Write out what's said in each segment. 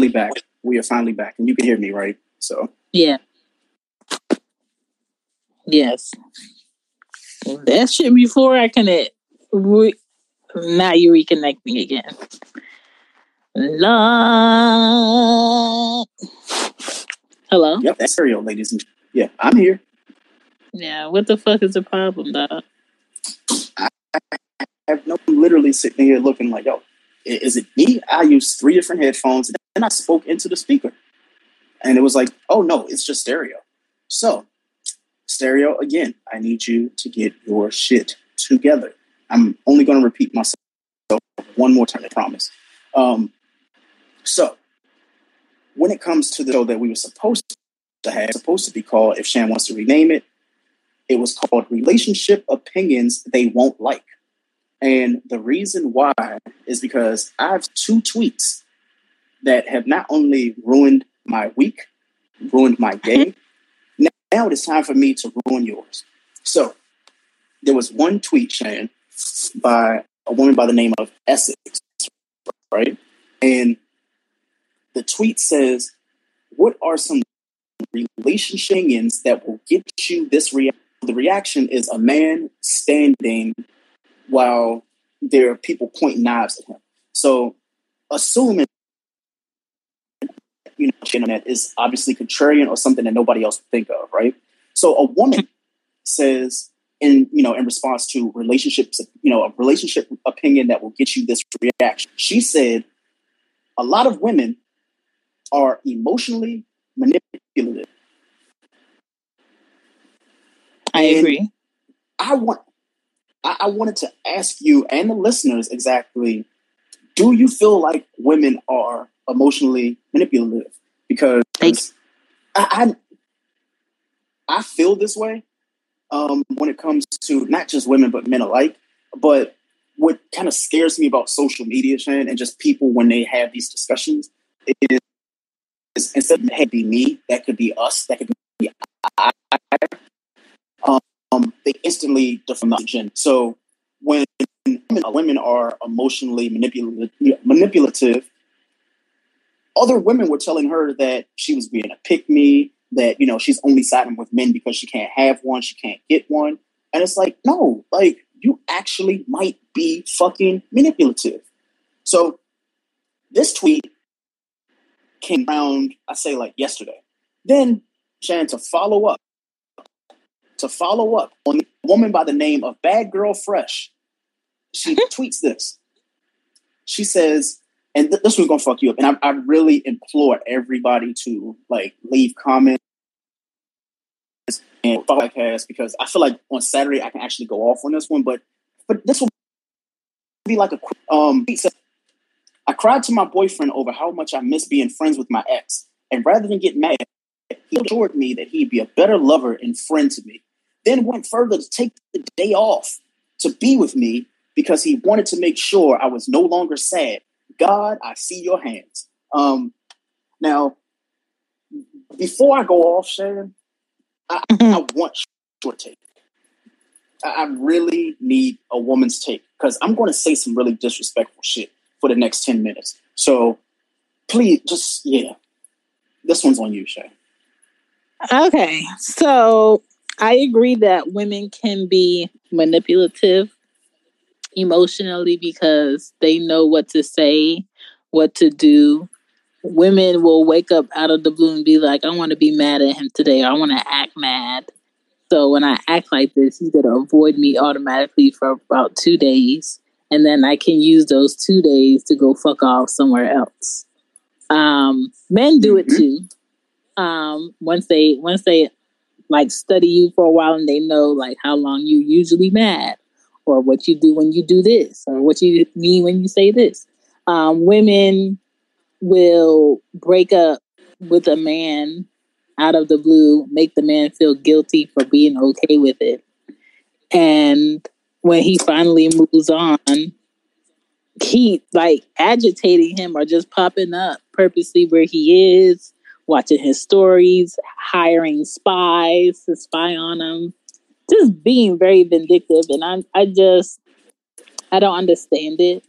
we back. We're finally back. We are finally back, and you can hear me, right? So yeah, yes. That shit before I connect. Uh, re- now you reconnecting again. Love. Hello. Yep, that's stereo, ladies and yeah, I'm here. Yeah, what the fuck is the problem, dog? I, I have no literally sitting here looking like, oh, is it me? I used three different headphones and I spoke into the speaker. And it was like, oh no, it's just stereo. So, stereo, again, I need you to get your shit together. I'm only going to repeat myself one more time, I promise. Um, so, when it comes to the show that we were supposed to have, supposed to be called, if Shan wants to rename it, it was called Relationship Opinions They Won't Like. And the reason why is because I have two tweets that have not only ruined my week, ruined my mm-hmm. day. now, now it is time for me to ruin yours. So there was one tweet, Shan, by a woman by the name of Essex, right? And the tweet says, What are some relationship that will get you this reaction? The reaction is a man standing while there are people pointing knives at him. So, assuming you know, internet is obviously contrarian or something that nobody else would think of, right? So, a woman says, in you know, in response to relationships, you know, a relationship opinion that will get you this reaction. She said, a lot of women are emotionally manipulative. I and agree. I want I, I wanted to ask you and the listeners exactly do you feel like women are emotionally manipulative? Because I, I, I feel this way um, when it comes to not just women but men alike. But what kind of scares me about social media, Shan, and just people when they have these discussions is, is instead of it be me, that could be us, that could be I. They instantly define So when women are emotionally manipulative, manipulative, other women were telling her that she was being a pick me, that you know she's only siding with men because she can't have one, she can't get one, and it's like no, like you actually might be fucking manipulative. So this tweet came around, I say like yesterday. Then Shan to follow up to follow up on a woman by the name of Bad Girl Fresh. She tweets this. She says, and th- this one's gonna fuck you up. And I, I really implore everybody to like leave comments and podcast because I feel like on Saturday I can actually go off on this one, but but this will be like a quick um. I cried to my boyfriend over how much I miss being friends with my ex, and rather than get mad, he assured me that he'd be a better lover and friend to me then went further to take the day off to be with me because he wanted to make sure I was no longer sad. God, I see your hands. Um, now, before I go off, Sharon, I, mm-hmm. I want your take. I, I really need a woman's take because I'm going to say some really disrespectful shit for the next 10 minutes. So please, just, yeah, this one's on you, Shay. Okay. So I agree that women can be manipulative emotionally because they know what to say, what to do. Women will wake up out of the blue and be like, I want to be mad at him today. I want to act mad. So when I act like this, he's going to avoid me automatically for about two days. And then I can use those two days to go fuck off somewhere else. Um, men do it mm-hmm. too. Um, once they once they like study you for a while and they know like how long you usually mad or what you do when you do this or what you mean when you say this. Um, women will break up with a man out of the blue, make the man feel guilty for being okay with it. And when he finally moves on, keep like agitating him or just popping up purposely where he is watching his stories, hiring spies to spy on him, just being very vindictive. And I, I just, I don't understand it.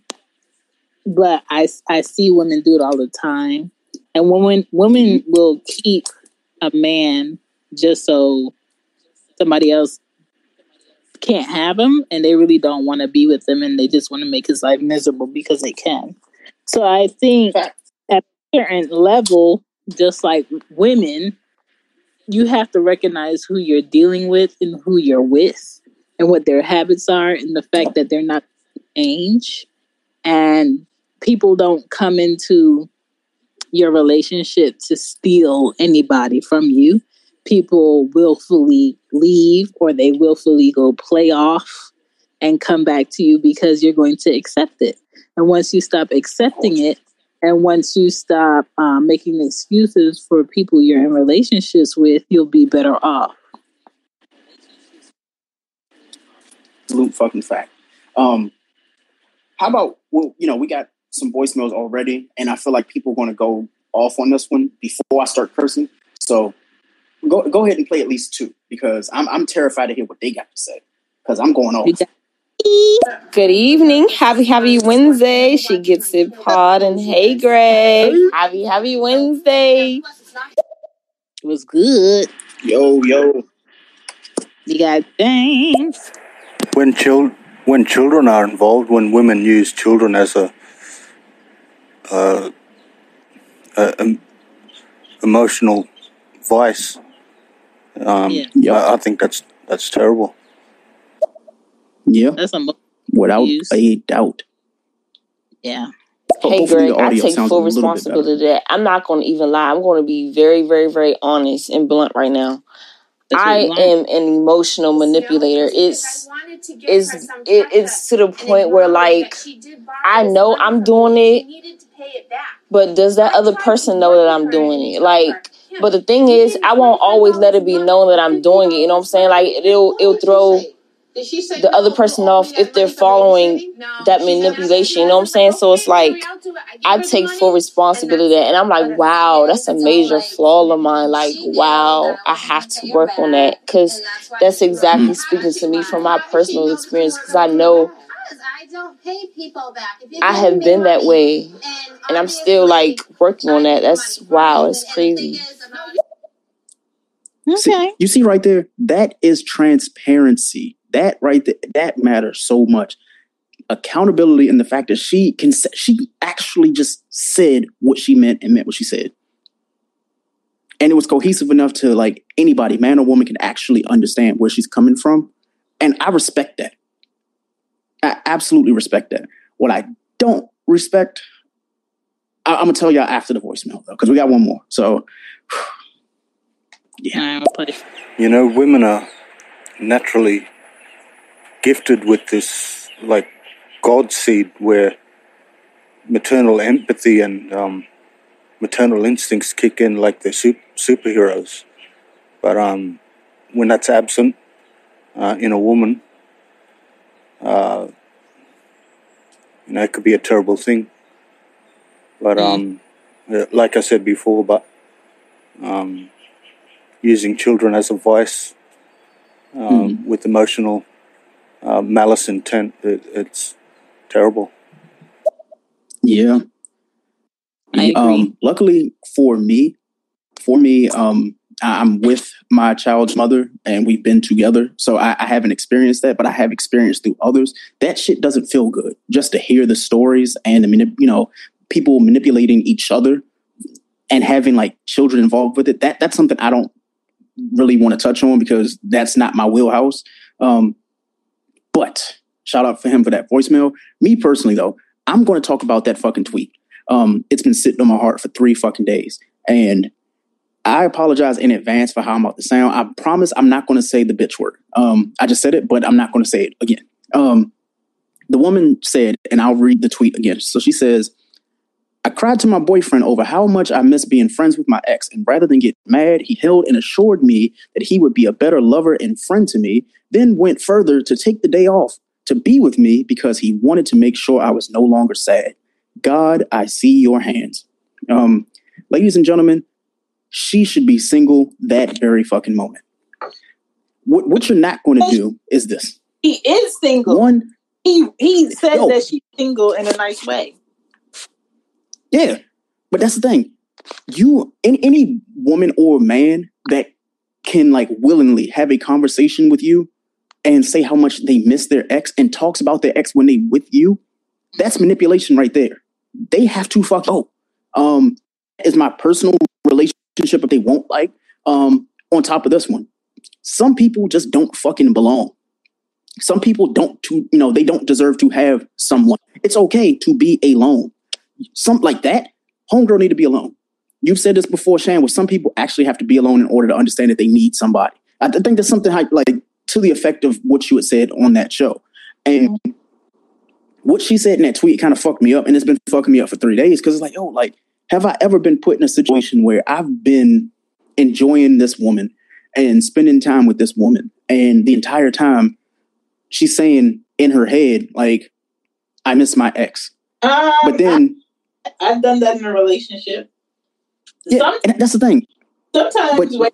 but I I see women do it all the time, and women women will keep a man just so somebody else can't have him, and they really don't want to be with him, and they just want to make his life miserable because they can. So I think at a certain level, just like women, you have to recognize who you're dealing with and who you're with and what their habits are and the fact that they're not change and people don't come into your relationship to steal anybody from you. People willfully leave or they willfully go play off and come back to you because you're going to accept it. And once you stop accepting it and once you stop um, making excuses for people you're in relationships with, you'll be better off. Absolute fucking fact. Um, how about well, you know, we got some voicemails already, and I feel like people are going to go off on this one before I start cursing. So go go ahead and play at least two because I'm I'm terrified to hear what they got to say because I'm going off. Good evening. Happy, happy Wednesday. She gets it pod and hey, Greg. Happy, happy Wednesday. It was good. Yo, yo. You got James. When children when children are involved, when women use children as a, uh, a, a emotional vice, um, yeah. I, I think that's that's terrible. Yeah. That's a without use. a doubt. Yeah. Hey Greg, I take full responsibility that I'm not going to even lie. I'm going to be very, very, very honest and blunt right now. I am an emotional manipulator. It's it's it, it's to the point where like I know I'm doing it, but does that other person know that I'm doing it? Like, but the thing is, I won't always let it be known that I'm doing it. You know what I'm saying? Like it'll it'll throw the other person off if they're following that manipulation. You know what I'm saying? So it's like I take full responsibility and I'm like, wow, that's a major flaw of mine. Like, wow, I have to work on that because that's exactly speaking to me from my personal experience. Because I know I have been that way, and I'm still like working on that. That's wow, it's crazy. Okay. See, you see right there, that is transparency that right there, that matters so much. Accountability and the fact that she can she actually just said what she meant and meant what she said. And it was cohesive enough to like anybody, man or woman, can actually understand where she's coming from. And I respect that. I absolutely respect that. What I don't respect, I, am gonna tell y'all after the voicemail though, because we got one more. So yeah. You know, women are naturally gifted with this like God seed where maternal empathy and um, maternal instincts kick in like they're super, superheroes. But um, when that's absent uh, in a woman, uh, you know, it could be a terrible thing. But um, mm. like I said before, but um, using children as a vice um, mm. with emotional uh, malice intent. It, it's terrible. Yeah. I Um, luckily for me, for me, um, I'm with my child's mother and we've been together. So I, I, haven't experienced that, but I have experienced through others. That shit doesn't feel good. Just to hear the stories and the manip- you know, people manipulating each other and having like children involved with it. That that's something I don't really want to touch on because that's not my wheelhouse. Um, but shout out for him for that voicemail. Me personally, though, I'm going to talk about that fucking tweet. Um, it's been sitting on my heart for three fucking days. And I apologize in advance for how I'm about to sound. I promise I'm not going to say the bitch word. Um, I just said it, but I'm not going to say it again. Um, the woman said, and I'll read the tweet again. So she says, I cried to my boyfriend over how much I miss being friends with my ex, and rather than get mad, he held and assured me that he would be a better lover and friend to me then went further to take the day off to be with me because he wanted to make sure I was no longer sad. God, I see your hands. Um, ladies and gentlemen, she should be single that very fucking moment. What, what you're not going to do is this. He is single. One, he he said yo, that she's single in a nice way. Yeah, but that's the thing. You, any, any woman or man that can like willingly have a conversation with you and say how much they miss their ex and talks about their ex when they with you, that's manipulation right there. They have to fuck. Oh, um, is my personal relationship if they won't like. Um, on top of this one, some people just don't fucking belong. Some people don't to you know they don't deserve to have someone. It's okay to be alone. Something like that. Homegirl need to be alone. You've said this before, Shan, where some people actually have to be alone in order to understand that they need somebody. I think there's something like to the effect of what you had said on that show. And what she said in that tweet kind of fucked me up. And it's been fucking me up for three days because it's like, oh, like, have I ever been put in a situation where I've been enjoying this woman and spending time with this woman? And the entire time she's saying in her head, like, I miss my ex. Um, but then I, have done that in a relationship. Yeah, Some, that's the thing. Sometimes but,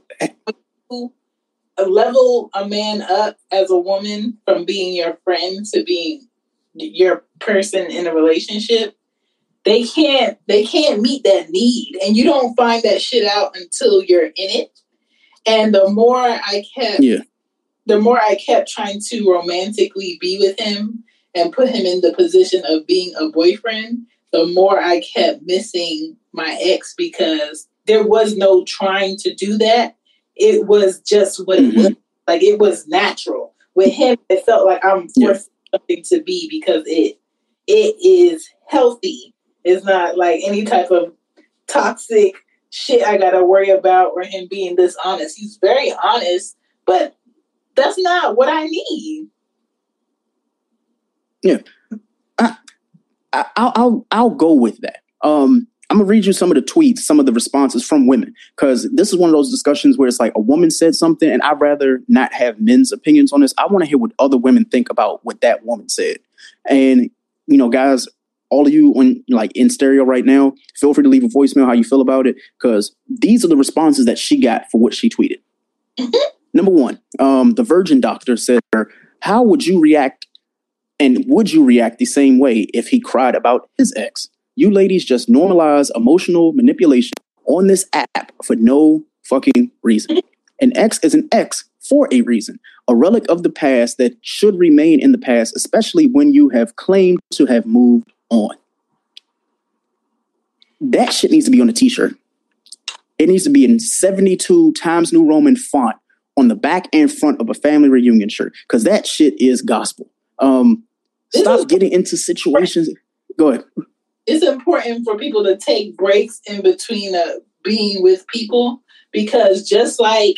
when, level a man up as a woman from being your friend to being your person in a relationship, they can't they can't meet that need, and you don't find that shit out until you're in it. And the more I kept, yeah. the more I kept trying to romantically be with him and put him in the position of being a boyfriend, the more I kept missing my ex because there was no trying to do that. It was just what mm-hmm. it was. Like it was natural. With him, it felt like I'm forced yeah. something to be because it it is healthy. It's not like any type of toxic shit I gotta worry about or him being dishonest. He's very honest, but that's not what I need. Yeah. I, I, I'll I'll go with that. Um, I'm gonna read you some of the tweets, some of the responses from women, because this is one of those discussions where it's like a woman said something, and I'd rather not have men's opinions on this. I want to hear what other women think about what that woman said. And you know, guys, all of you on like in stereo right now, feel free to leave a voicemail how you feel about it, because these are the responses that she got for what she tweeted. Number one, um, the Virgin Doctor said, "How would you react?" And would you react the same way if he cried about his ex? You ladies just normalize emotional manipulation on this app for no fucking reason. An X is an X for a reason, a relic of the past that should remain in the past, especially when you have claimed to have moved on. That shit needs to be on a t shirt. It needs to be in 72 Times New Roman font on the back and front of a family reunion shirt because that shit is gospel. Um, stop getting into situations. Go ahead it's important for people to take breaks in between uh, being with people because just like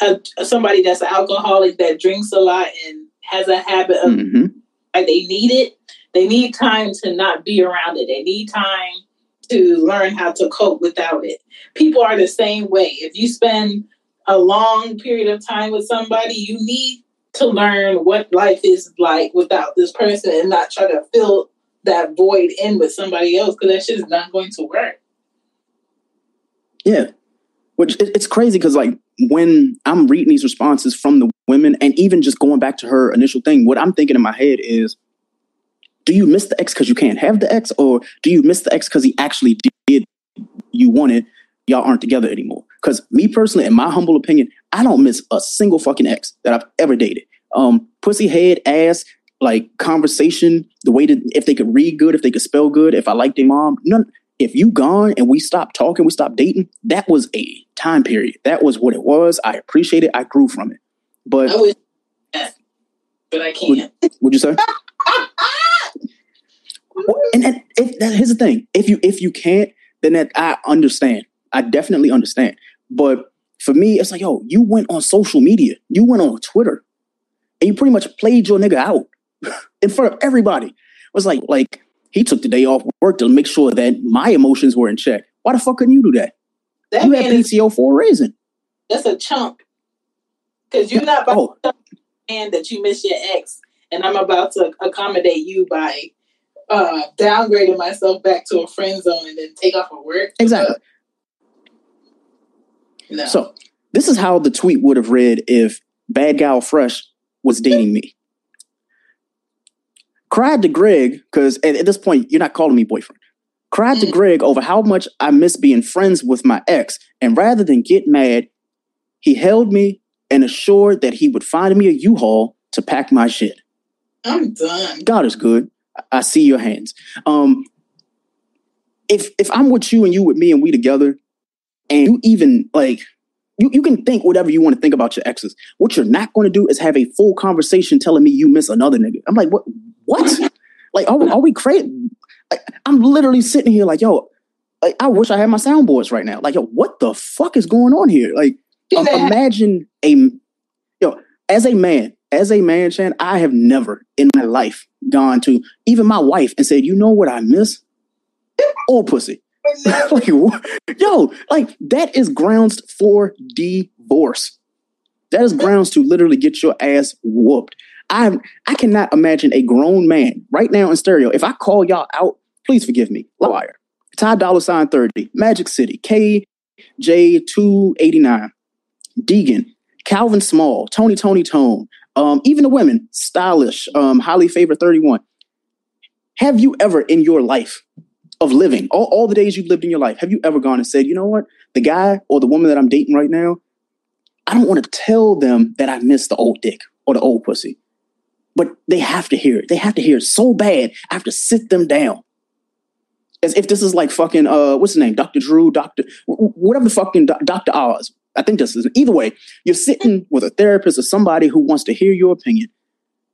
a, somebody that's an alcoholic that drinks a lot and has a habit of mm-hmm. like they need it they need time to not be around it. They need time to learn how to cope without it. People are the same way. If you spend a long period of time with somebody you need to learn what life is like without this person and not try to fill that void in with somebody else because that shit is not going to work. Yeah. Which it's crazy because like when I'm reading these responses from the women and even just going back to her initial thing, what I'm thinking in my head is, do you miss the ex because you can't have the ex, or do you miss the ex because he actually did you wanted? Y'all aren't together anymore. Because me personally, in my humble opinion, I don't miss a single fucking ex that I've ever dated. Um, pussy head, ass, like conversation, the way that if they could read good, if they could spell good, if I liked their mom, none. If you gone and we stopped talking, we stopped dating, that was a time period. That was what it was. I appreciate it. I grew from it. But I wish, but I can't. Would, would you say? well, and, and if, that, here's the thing: if you if you can't, then that I understand. I definitely understand. But for me, it's like, yo, you went on social media, you went on Twitter, and you pretty much played your nigga out in front of everybody. It was like, like he took the day off work to make sure that my emotions were in check. Why the fuck couldn't you do that? that you have PTO is, for a reason. That's a chunk. Because you're not about oh. to that you miss your ex, and I'm about to accommodate you by uh, downgrading myself back to a friend zone and then take off of work. Exactly. no. So this is how the tweet would have read if Bad Gal Fresh was dating me cried to Greg because at, at, this point you're not calling me boyfriend. cried to mm. Greg over how much I miss being friends with my ex. And rather than get mad, he held me and assured that he would find me a U-Haul to pack my shit. I'm done. God is good. I see your hands. Um, if if I'm with you and you with me and we together, and you even like you, you can think whatever you want to think about your exes. What you're not going to do is have a full conversation telling me you miss another nigga. I'm like, what? What? like, are, are we crazy? Like, I'm literally sitting here like, yo, like, I wish I had my soundboards right now. Like, yo, what the fuck is going on here? Like, um, imagine a, yo, as a man, as a man, Shan, I have never in my life gone to even my wife and said, you know what I miss? Old pussy. like, yo, like that is grounds for divorce. That is grounds to literally get your ass whooped. I I cannot imagine a grown man right now in stereo. If I call y'all out, please forgive me. Liar. Ty Dollar Sign 30, Magic City, KJ289, Deegan, Calvin Small, Tony Tony Tone, um, even the women, stylish, um, highly favored 31. Have you ever in your life of living, all, all the days you've lived in your life, have you ever gone and said, you know what, the guy or the woman that I'm dating right now, I don't want to tell them that I miss the old dick or the old pussy, but they have to hear it. They have to hear it so bad. I have to sit them down. As if this is like fucking, uh, what's his name? Dr. Drew, Dr. Whatever the fucking Dr. Oz. I think this is either way. You're sitting with a therapist or somebody who wants to hear your opinion,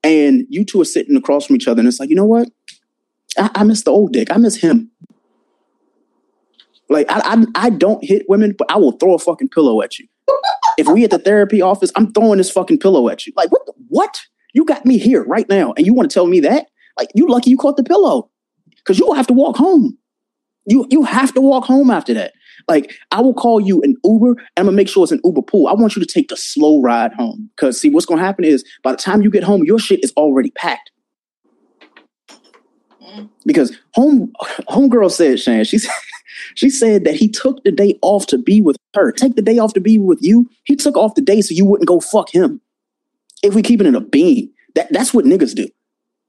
and you two are sitting across from each other, and it's like, you know what? I, I miss the old dick. I miss him. Like I, I, I don't hit women, but I will throw a fucking pillow at you. if we at the therapy office, I'm throwing this fucking pillow at you. Like what? The, what? You got me here right now, and you want to tell me that? Like you lucky you caught the pillow, because you will have to walk home. You you have to walk home after that. Like I will call you an Uber, and I'm gonna make sure it's an Uber pool. I want you to take the slow ride home, because see what's gonna happen is by the time you get home, your shit is already packed. Because home homegirl said, Shan, she said, she said that he took the day off to be with her. Take the day off to be with you. He took off the day so you wouldn't go fuck him. If we keep it in a bean, that, that's what niggas do.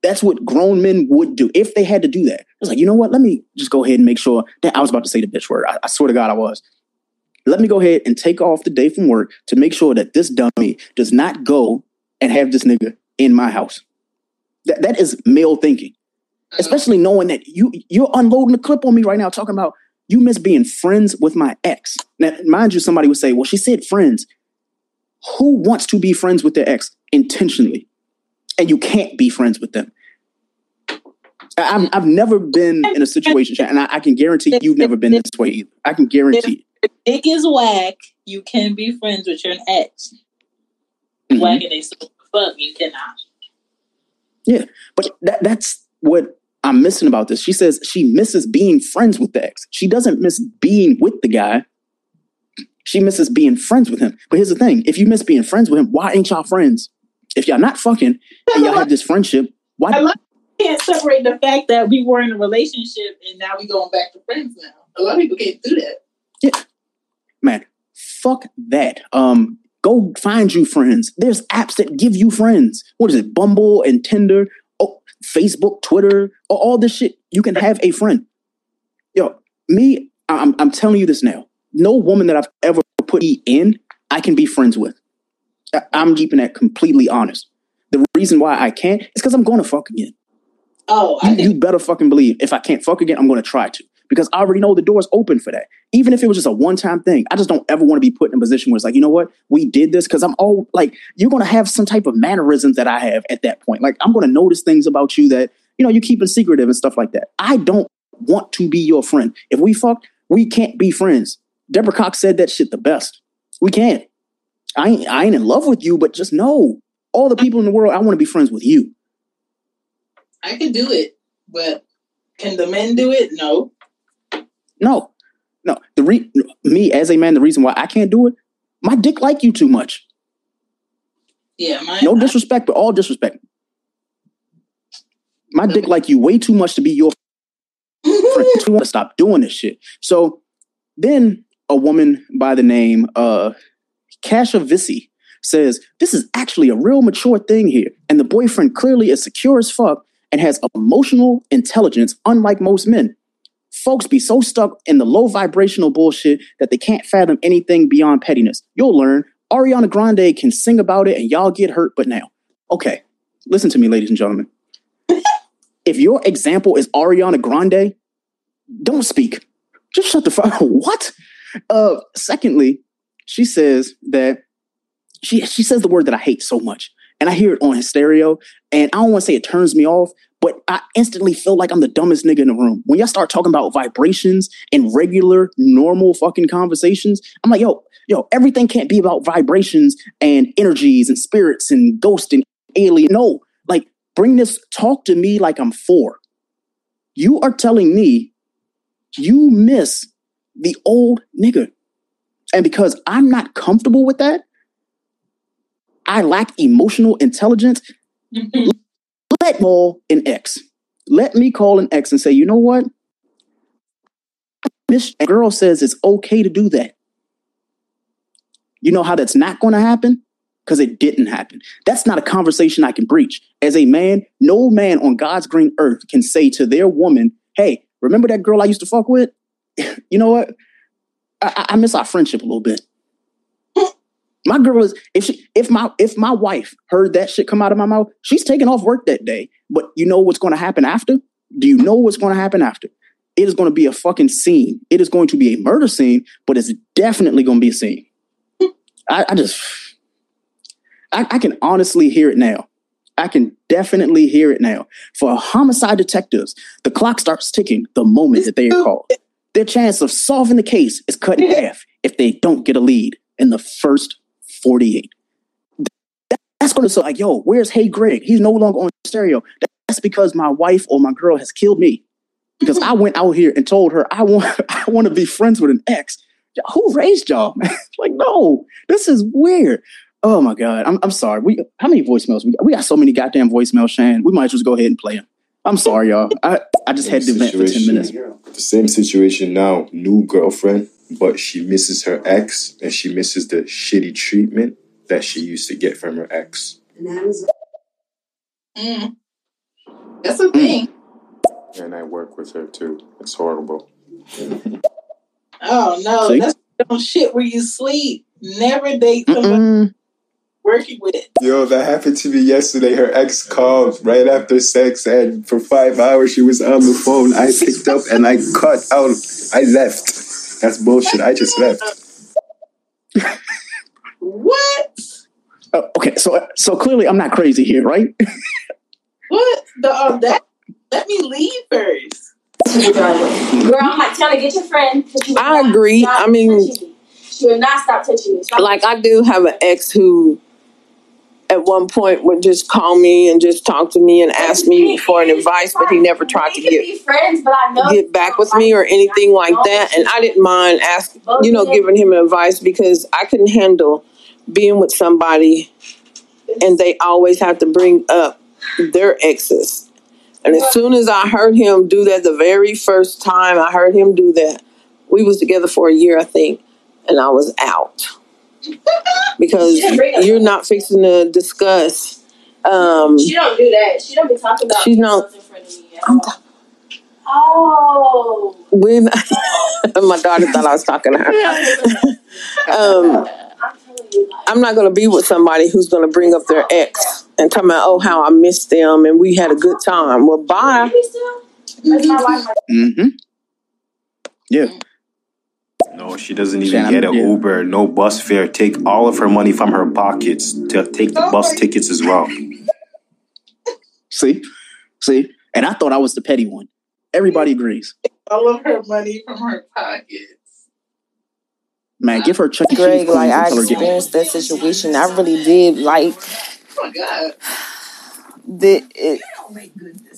That's what grown men would do if they had to do that. It's like, you know what? Let me just go ahead and make sure that I was about to say the bitch word. I, I swear to God, I was. Let me go ahead and take off the day from work to make sure that this dummy does not go and have this nigga in my house. That, that is male thinking especially knowing that you you're unloading a clip on me right now talking about you miss being friends with my ex. Now, mind you, somebody would say, well, she said friends. Who wants to be friends with their ex intentionally? And you can't be friends with them. I've, I've never been in a situation, and I, I can guarantee you've never been this way either. I can guarantee. If dick is whack, you can be friends with your ex. Mm-hmm. Whack and they fuck, you cannot. Yeah, but that, that's what I'm missing about this. She says she misses being friends with the ex. She doesn't miss being with the guy. She misses being friends with him. But here's the thing if you miss being friends with him, why ain't y'all friends? If y'all not fucking and y'all have this friendship, why? I can't separate the fact that we were in a relationship and now we going back to friends now. A lot of people can't do that. Yeah. Man, fuck that. Um, go find you friends. There's apps that give you friends. What is it? Bumble and Tinder. Oh, Facebook, Twitter, all this shit, you can have a friend. Yo, me, I'm, I'm telling you this now. No woman that I've ever put in, I can be friends with. I'm keeping that completely honest. The reason why I can't is because I'm going to fuck again. Oh, you, you, better fucking believe if I can't fuck again, I'm going to try to because I already know the door's open for that. Even if it was just a one time thing, I just don't ever want to be put in a position where it's like, you know what, we did this because I'm all like, you're going to have some type of mannerisms that I have at that point. Like, I'm going to notice things about you that, you know, you keep it secretive and stuff like that. I don't want to be your friend. If we fuck, we can't be friends. Deborah Cox said that shit the best. We can't. I ain't, I ain't in love with you, but just know all the people in the world, I want to be friends with you. I can do it, but can the men do it? No. No, no. The re- me as a man, the reason why I can't do it, my dick like you too much. Yeah, my, no disrespect, but all disrespect. My dick like you way too much to be your friend. to stop doing this shit. So then a woman by the name uh Kasha Visi says this is actually a real mature thing here, and the boyfriend clearly is secure as fuck and has emotional intelligence, unlike most men Folks be so stuck in the low vibrational bullshit that they can't fathom anything beyond pettiness. You'll learn. Ariana Grande can sing about it and y'all get hurt, but now. Okay, listen to me, ladies and gentlemen. if your example is Ariana Grande, don't speak. Just shut the fuck. Up. What? Uh, secondly, she says that she she says the word that I hate so much, and I hear it on his stereo, and I don't want to say it turns me off, but I instantly feel like I'm the dumbest nigga in the room. When y'all start talking about vibrations in regular, normal fucking conversations, I'm like, yo, yo, everything can't be about vibrations and energies and spirits and ghosts and alien. No, like bring this talk to me like I'm four. You are telling me you miss the old nigga. And because I'm not comfortable with that, I lack emotional intelligence. Let call an ex. Let me call an ex and say, you know what? This girl says it's okay to do that. You know how that's not going to happen? Because it didn't happen. That's not a conversation I can breach. As a man, no man on God's green earth can say to their woman, hey, remember that girl I used to fuck with? You know what? I, I miss our friendship a little bit. My girl is if she if my if my wife heard that shit come out of my mouth, she's taking off work that day. But you know what's going to happen after? Do you know what's going to happen after? It is going to be a fucking scene. It is going to be a murder scene, but it's definitely going to be a scene. I, I just I, I can honestly hear it now. I can definitely hear it now. For homicide detectives, the clock starts ticking the moment that they are called. Their chance of solving the case is cut in half if they don't get a lead in the first 48. That's going to say, like, yo, where's Hey Greg? He's no longer on stereo. That's because my wife or my girl has killed me. Because I went out here and told her I want I want to be friends with an ex. Who raised y'all? Man? Like, no, this is weird. Oh my God. I'm, I'm sorry. We how many voicemails we got? We got so many goddamn voicemails, Shan. We might as well go ahead and play them. I'm sorry, y'all. I, I just had to vent for 10 minutes. The same situation now, new girlfriend, but she misses her ex and she misses the shitty treatment that she used to get from her ex. And that was. Mm. That's a thing. And I work with her too. It's horrible. oh no, See? that's some shit where you sleep. Never date somebody Mm-mm. Working with. Yo, that happened to me yesterday. Her ex called right after sex, and for five hours she was on the phone. I picked up and I cut out. I left. That's bullshit. I just left. what? Oh, okay, so so clearly I'm not crazy here, right? what the um, that? Let me leave first. Girl, I'm like trying to get your friend. I agree. I mean, she would not stop touching me. Stop like I do have an ex who at one point would just call me and just talk to me and ask me for an advice, but he never tried to get friends, get back with me or anything like that. And I didn't mind asking, you know, giving him advice because I couldn't handle being with somebody and they always have to bring up their exes. And as soon as I heard him do that, the very first time I heard him do that, we was together for a year, I think, and I was out because you're not fixing to discuss. Um, she don't do that. She don't be talking about. She's not. I'm oh. With my daughter thought I was talking to her. um, I'm not going to be with somebody who's going to bring up their ex and tell me, oh, how I missed them and we had a good time. Well, bye. Mm-hmm. Yeah. No, she doesn't even get an Uber, no bus fare. Take all of her money from her pockets to take the bus tickets as well. See? See? And I thought I was the petty one. Everybody agrees. All of her money from her pockets. Man, give her Chuck Greg, like I experienced that situation. I really did like oh my God. the it,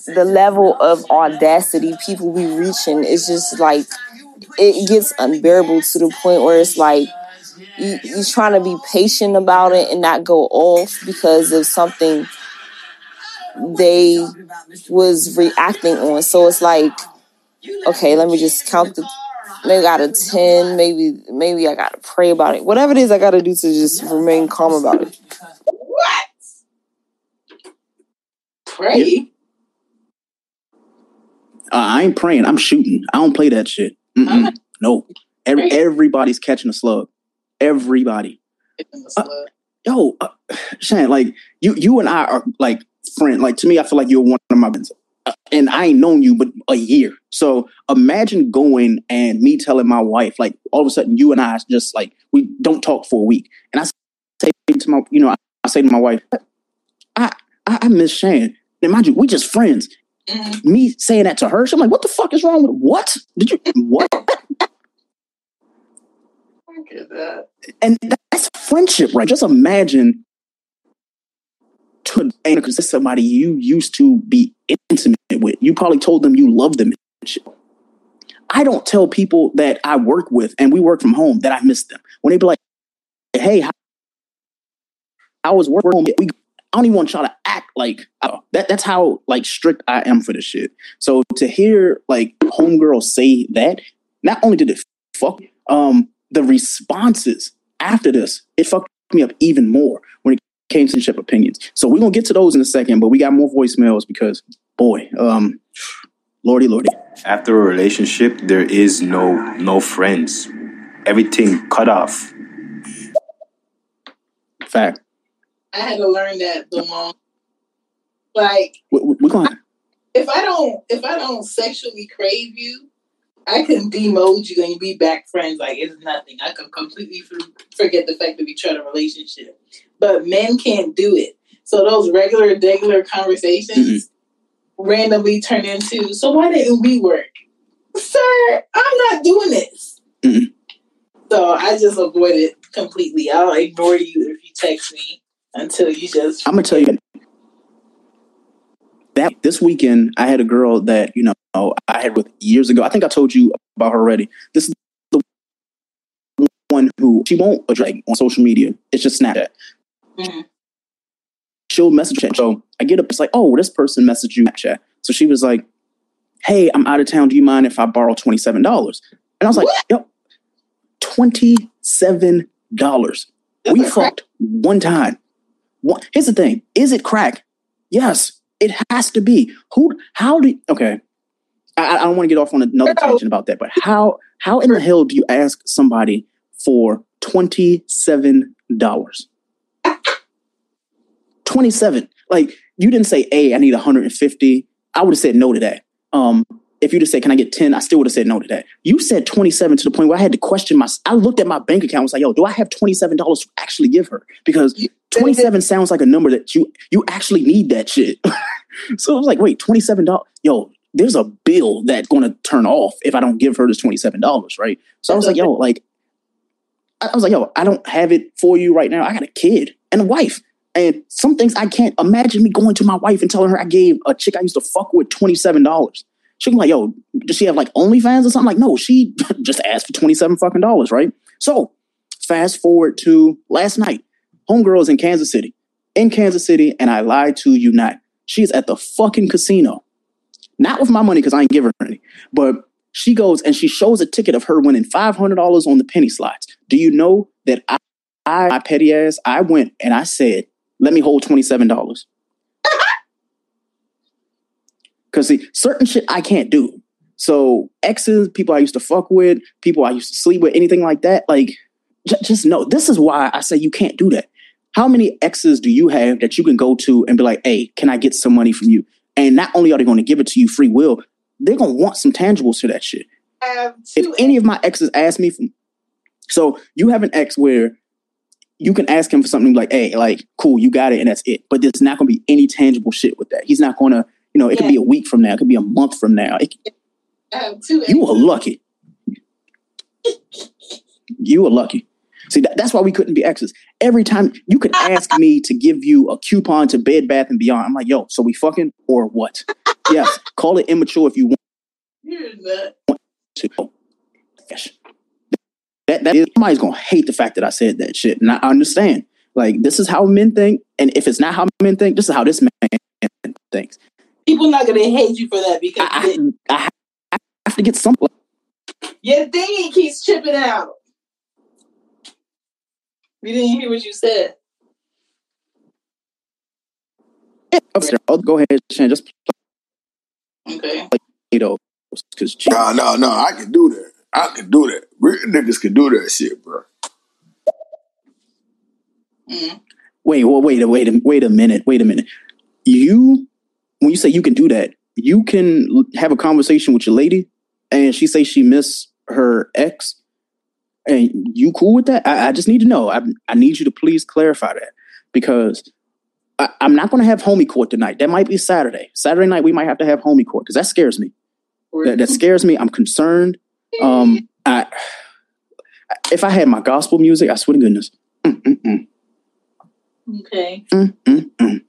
the level of audacity people be reaching is just like it gets unbearable to the point where it's like you, you're trying to be patient about it and not go off because of something they was reacting on. So it's like, okay, let me just count the maybe out of ten, maybe maybe I gotta pray about it. Whatever it is I gotta do to just remain calm about it. What? Pray? I ain't praying. I'm shooting. I don't play that shit. No. Every, everybody's catching a slug. Everybody. Uh, yo, uh, Shan, like you, you and I are like friend. Like to me, I feel like you're one of my friends, uh, and I ain't known you but a year. So imagine going and me telling my wife, like all of a sudden, you and I just like we don't talk for a week, and I say to my, you know, I, I say to my wife, I, I, I miss Shan. And mind you, we just friends. Mm-hmm. Me saying that to her, I'm like, what the fuck is wrong with what? Did you what? that. And that's friendship, right? Just imagine to because this somebody you used to be intimate with. You probably told them you love them. I don't tell people that I work with and we work from home that I miss them. When they be like, "Hey, how, I was working," we I don't even want y'all to act like uh, that. That's how like strict I am for this shit. So to hear like homegirl say that, not only did it fuck, um, the responses after this, it fucked me up even more when it came to ship opinions. So we're gonna get to those in a second, but we got more voicemails because boy, um, lordy, lordy. After a relationship, there is no no friends. Everything cut off. Fact. I had to learn that the long. Like we, we're gonna. If I don't, if I don't sexually crave you, I can demold you and be back friends like it's nothing. I can completely forget the fact that we tried a relationship. But men can't do it. So those regular, regular conversations mm-hmm. randomly turn into, so why didn't we work? Sir, I'm not doing this. Mm-hmm. So I just avoid it completely. I'll ignore you if you text me until you just. I'm gonna tell you that this weekend I had a girl that you know I had with years ago. I think I told you about her already. This is the one who she won't address on social media. It's just Snapchat. Mm-hmm. She'll message chat. So I get up. It's like, oh, this person messaged you Snapchat. So she was like, "Hey, I'm out of town. Do you mind if I borrow twenty seven dollars?" And I was like, what? "Yep, twenty seven dollars. We fucked one time. One, here's the thing: is it crack? Yes, it has to be. Who? How do? Okay, I, I don't want to get off on another tangent about that, but how? How in the hell do you ask somebody for twenty seven dollars? Twenty seven. Like you didn't say, "Hey, I need one hundred and 150." I would have said no to that. Um, if you just said, "Can I get 10?" I still would have said no to that. You said 27 to the point where I had to question my. I looked at my bank account. and was like, "Yo, do I have 27 dollars to actually give her?" Because 27 sounds like a number that you you actually need that shit. so I was like, "Wait, 27 dollars? Yo, there's a bill that's going to turn off if I don't give her this 27 dollars, right?" So I was like, "Yo, like." I was like, yo, I don't have it for you right now. I got a kid and a wife. And some things I can't imagine me going to my wife and telling her I gave a chick I used to fuck with $27. She was like, yo, does she have like OnlyFans or something? Like, no, she just asked for 27 fucking dollars, right? So fast forward to last night. Homegirl is in Kansas City. In Kansas City, and I lied to you not. She's at the fucking casino. Not with my money, because I ain't give her any. But she goes and she shows a ticket of her winning $500 on the penny slots. Do you know that I, I my petty ass, I went and I said, let me hold $27. Because see, certain shit I can't do. So exes, people I used to fuck with, people I used to sleep with, anything like that, like j- just know this is why I say you can't do that. How many exes do you have that you can go to and be like, hey, can I get some money from you? And not only are they going to give it to you free will, they're going to want some tangibles to that shit. If any of my exes ask me, from, so you have an ex where you can ask him for something like, hey, like, cool, you got it, and that's it. But there's not going to be any tangible shit with that. He's not going to you know, it yeah. could be a week from now. It could be a month from now. It, oh, you were lucky. you were lucky. See, that, that's why we couldn't be exes. Every time you could ask me to give you a coupon to Bed Bath and Beyond, I'm like, yo, so we fucking or what? yes, call it immature if you want. To. Yes. That, that is, somebody's gonna hate the fact that I said that shit, and I understand. Like, this is how men think, and if it's not how men think, this is how this man thinks people not gonna hate you for that because I, I, I have to get some. Your thingy keeps chipping out. We didn't hear what you said. I'll go ahead, Shan. Just okay. though. Cause no, no, no, I can do that. I can do that. Real niggas can do that shit, bro. Mm. Wait, well, wait, wait, wait a minute, wait a minute. You, when you say you can do that, you can have a conversation with your lady, and she say she miss her ex, and you cool with that? I, I just need to know. I, I need you to please clarify that because I, am not going to have homie court tonight. That might be Saturday. Saturday night we might have to have homie court because that scares me. That, that, scares me. I'm concerned. Um, I if I had my gospel music, I swear to goodness. Mm-mm-mm. Okay. Mm-mm-mm.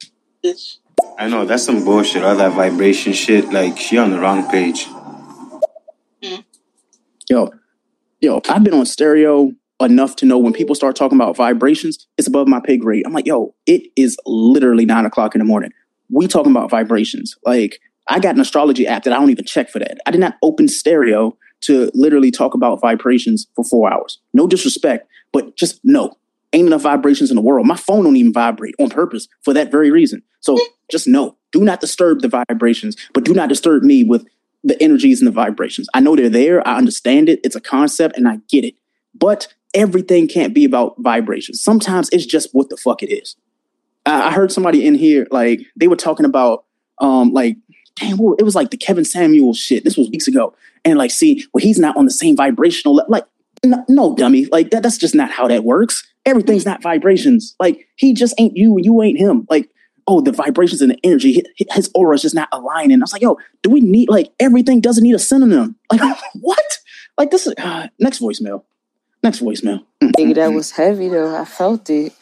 I know that's some bullshit. All that vibration shit. Like she on the wrong page. Mm. Yo, yo, I've been on stereo enough to know when people start talking about vibrations, it's above my pay grade. I'm like, yo, it is literally nine o'clock in the morning. We talking about vibrations. Like, I got an astrology app that I don't even check for that. I did not open stereo to literally talk about vibrations for four hours. No disrespect, but just no. Ain't enough vibrations in the world. My phone don't even vibrate on purpose for that very reason. So just no. Do not disturb the vibrations, but do not disturb me with the energies and the vibrations. I know they're there. I understand it. It's a concept and I get it. But everything can't be about vibrations. Sometimes it's just what the fuck it is. I, I heard somebody in here, like, they were talking about, um, like, damn, it was like the Kevin Samuel shit. This was weeks ago. And like, see, well, he's not on the same vibrational level. Like, no, no, dummy. Like, that, that's just not how that works. Everything's not vibrations. Like, he just ain't you and you ain't him. Like, oh, the vibrations and the energy, his aura is just not aligning. I was like, yo, do we need, like, everything doesn't need a synonym? Like, what? Like, this is, uh, next voicemail. Next voicemail. Nigga, that was heavy though. I felt it.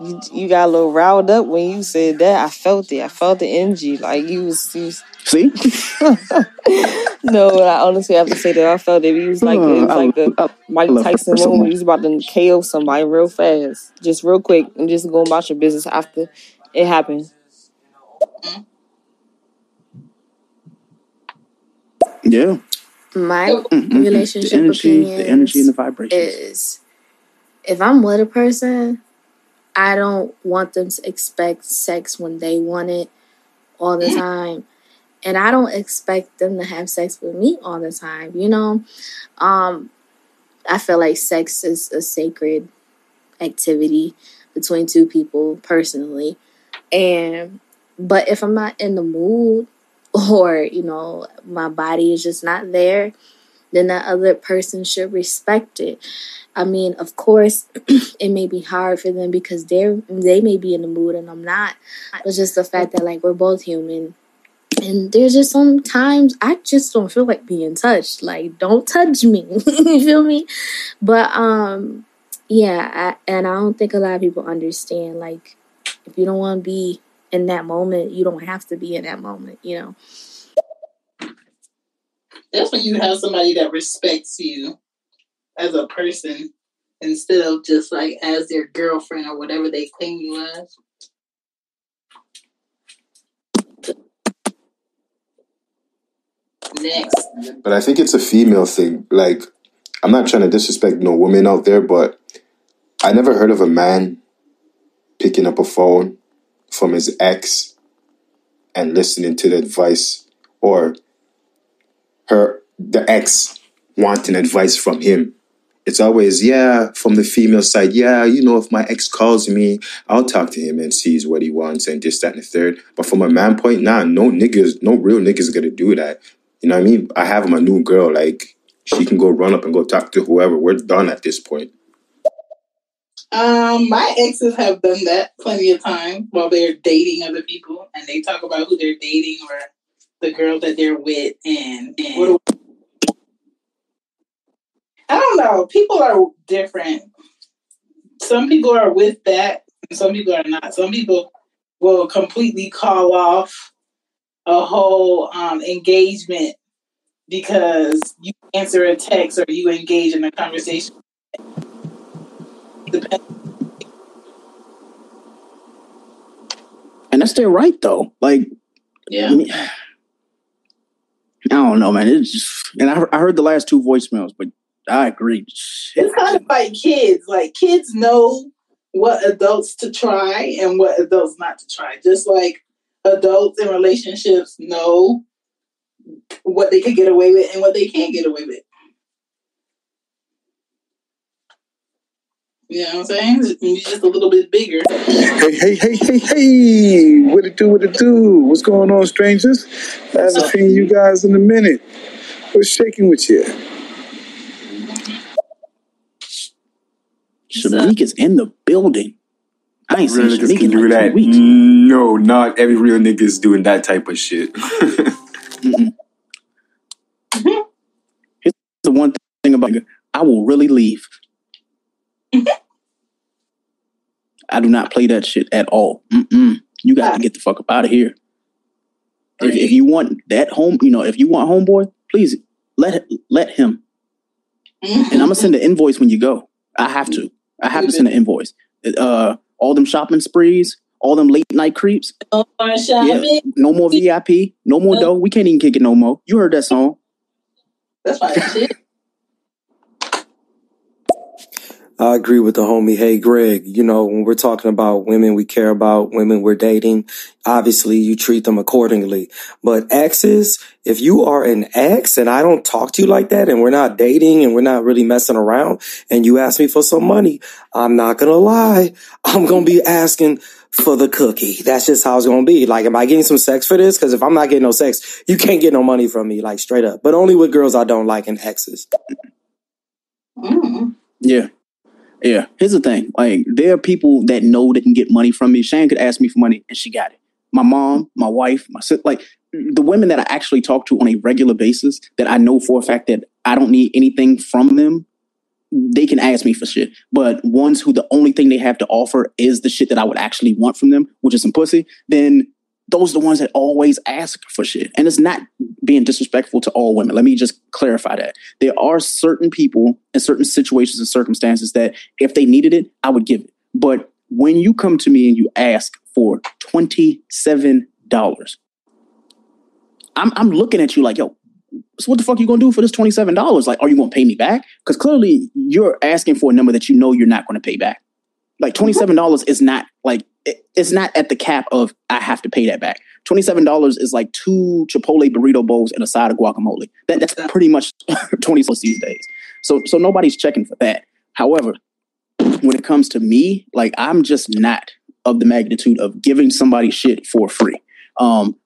You, you got a little riled up when you said that. I felt it. I felt the energy. Like you was, you was See? no, I honestly have to say that I felt it. He was like, it was like the Mike Tyson moment when he was about to KO somebody real fast, just real quick, and just go about your business after it happened. Yeah my mm-hmm. relationship the energy, the energy and the vibration is if I'm with a person, I don't want them to expect sex when they want it all the time. And I don't expect them to have sex with me all the time, you know? Um, I feel like sex is a sacred activity between two people personally. And but if I'm not in the mood or you know my body is just not there then that other person should respect it i mean of course it may be hard for them because they're they may be in the mood and i'm not it's just the fact that like we're both human and there's just some times I just don't feel like being touched. Like, don't touch me. you feel me? But um, yeah, I, and I don't think a lot of people understand. Like, if you don't want to be in that moment, you don't have to be in that moment, you know. That's when you have somebody that respects you as a person instead of just like as their girlfriend or whatever they claim you as. Next. But I think it's a female thing. Like, I'm not trying to disrespect no women out there, but I never heard of a man picking up a phone from his ex and listening to the advice or her the ex wanting advice from him. It's always yeah from the female side yeah you know if my ex calls me i'll talk to him and sees what he wants and this that and the third. But from a man point nah no niggas no real niggas gonna do that. You know what i mean? I have my new girl like she can go run up and go talk to whoever. We're done at this point. Um, my exes have done that plenty of times while they're dating other people, and they talk about who they're dating or the girl that they're with, and, and I don't know. People are different. Some people are with that, and some people are not. Some people will completely call off a whole um, engagement because you answer a text or you engage in a conversation and that's their right, though. Like, yeah. I, mean, I don't know, man. It's just, and I, I heard the last two voicemails, but I agree. It's kind of like kids. Like kids know what adults to try and what adults not to try. Just like adults in relationships know what they can get away with and what they can't get away with. You know what I'm saying? It's just a little bit bigger. Hey, hey, hey, hey, hey! What it do? What it do? What's going on, strangers? I haven't seen you guys in a minute. What's shaking with you? Shanique is in the building. I ain't real seen niggas can do like that. No, not every real nigga is doing that type of shit. Here's the one thing about I will really leave. I do not play that shit at all. Mm-mm. You got to get the fuck up out of here. If, if, you want that home, you know, if you want homeboy, please let let him. And I'm gonna send an invoice when you go. I have to. I have to send an invoice. Uh, all them shopping sprees, all them late night creeps. No more shopping. Yeah, no more VIP. No more dough. We can't even kick it no more. You heard that song. That's fine. I agree with the homie. Hey, Greg, you know, when we're talking about women we care about, women we're dating, obviously you treat them accordingly. But exes, if you are an ex and I don't talk to you like that and we're not dating and we're not really messing around and you ask me for some money, I'm not going to lie. I'm going to be asking for the cookie. That's just how it's going to be. Like, am I getting some sex for this? Cause if I'm not getting no sex, you can't get no money from me, like straight up, but only with girls I don't like and exes. Mm. Yeah. Yeah, here's the thing. Like, there are people that know they can get money from me. Shan could ask me for money and she got it. My mom, my wife, my sister, like the women that I actually talk to on a regular basis that I know for a fact that I don't need anything from them, they can ask me for shit. But ones who the only thing they have to offer is the shit that I would actually want from them, which is some pussy, then those are the ones that always ask for shit. And it's not being disrespectful to all women. Let me just clarify that. There are certain people in certain situations and circumstances that if they needed it, I would give it. But when you come to me and you ask for $27, I'm, I'm looking at you like, yo, so what the fuck are you gonna do for this $27? Like, are you gonna pay me back? Because clearly you're asking for a number that you know you're not gonna pay back. Like $27 is not like it's not at the cap of I have to pay that back. Twenty seven dollars is like two Chipotle burrito bowls and a side of guacamole. That that's pretty much twenty dollars these days. So so nobody's checking for that. However, when it comes to me, like I'm just not of the magnitude of giving somebody shit for free. Um,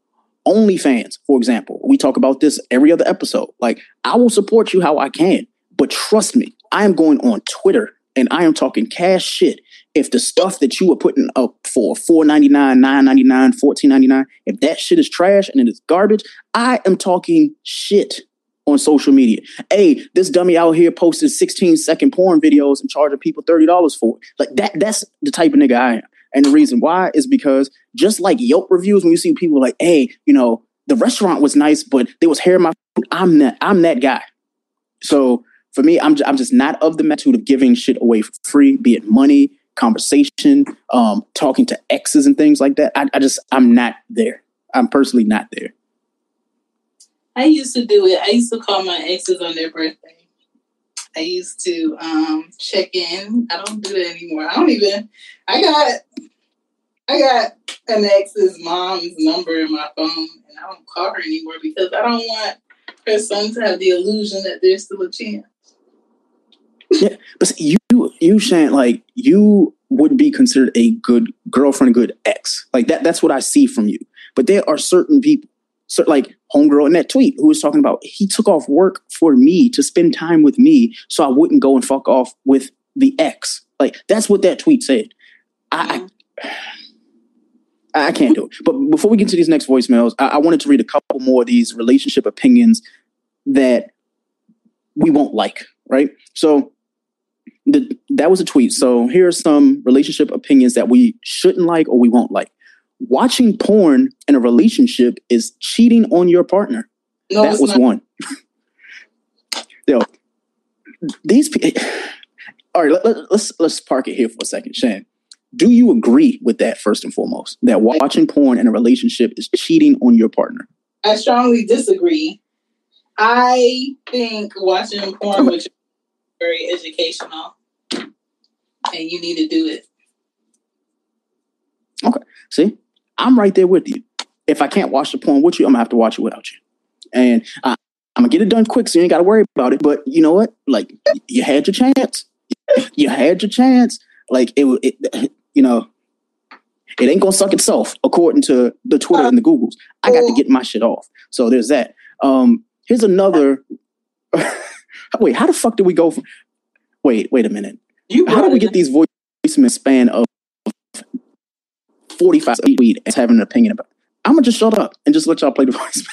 OnlyFans, for example, we talk about this every other episode. Like I will support you how I can, but trust me, I am going on Twitter and I am talking cash shit if the stuff that you were putting up for four ninety nine, nine ninety nine, fourteen ninety nine, if that shit is trash and it is garbage, I am talking shit on social media. Hey, this dummy out here posted 16 second porn videos and charging people $30 for it. Like that, that's the type of nigga I am. And the reason why is because just like Yelp reviews, when you see people like, hey, you know, the restaurant was nice, but there was hair my food, I'm that, I'm that guy. So for me, I'm, I'm just not of the method of giving shit away for free, be it money, conversation, um, talking to exes and things like that. I, I just I'm not there. I'm personally not there. I used to do it. I used to call my exes on their birthday. I used to um, check in. I don't do that anymore. I don't even. I got I got an ex's mom's number in my phone, and I don't call her anymore because I don't want her son to have the illusion that there's still a chance yeah, but you you Shan like you would be considered a good girlfriend, a good ex. Like that. That's what I see from you. But there are certain people, like homegirl in that tweet, who was talking about he took off work for me to spend time with me, so I wouldn't go and fuck off with the ex. Like that's what that tweet said. I. I can't do it. But before we get to these next voicemails, I, I wanted to read a couple more of these relationship opinions that we won't like, right? So the, that was a tweet. So here are some relationship opinions that we shouldn't like or we won't like. Watching porn in a relationship is cheating on your partner. No, that was not. one. Yo, these people. All right, let, let, let's let's park it here for a second, Shane. Do you agree with that first and foremost? That watching porn in a relationship is cheating on your partner? I strongly disagree. I think watching porn with very educational and you need to do it. Okay. See, I'm right there with you. If I can't watch the porn with you, I'm gonna have to watch it without you. and I, I'm gonna get it done quick, so you ain't got to worry about it. But you know what? Like you had your chance. You had your chance. Like it, it you know, it ain't gonna suck itself, according to the Twitter and the Googles. I got to get my shit off. So there's that. Um, here's another. wait, how the fuck did we go from? Wait, wait a minute. You how did we get these voicemail span of 45 weed and having an opinion about? It? I'm gonna just shut up and just let y'all play the voicemail.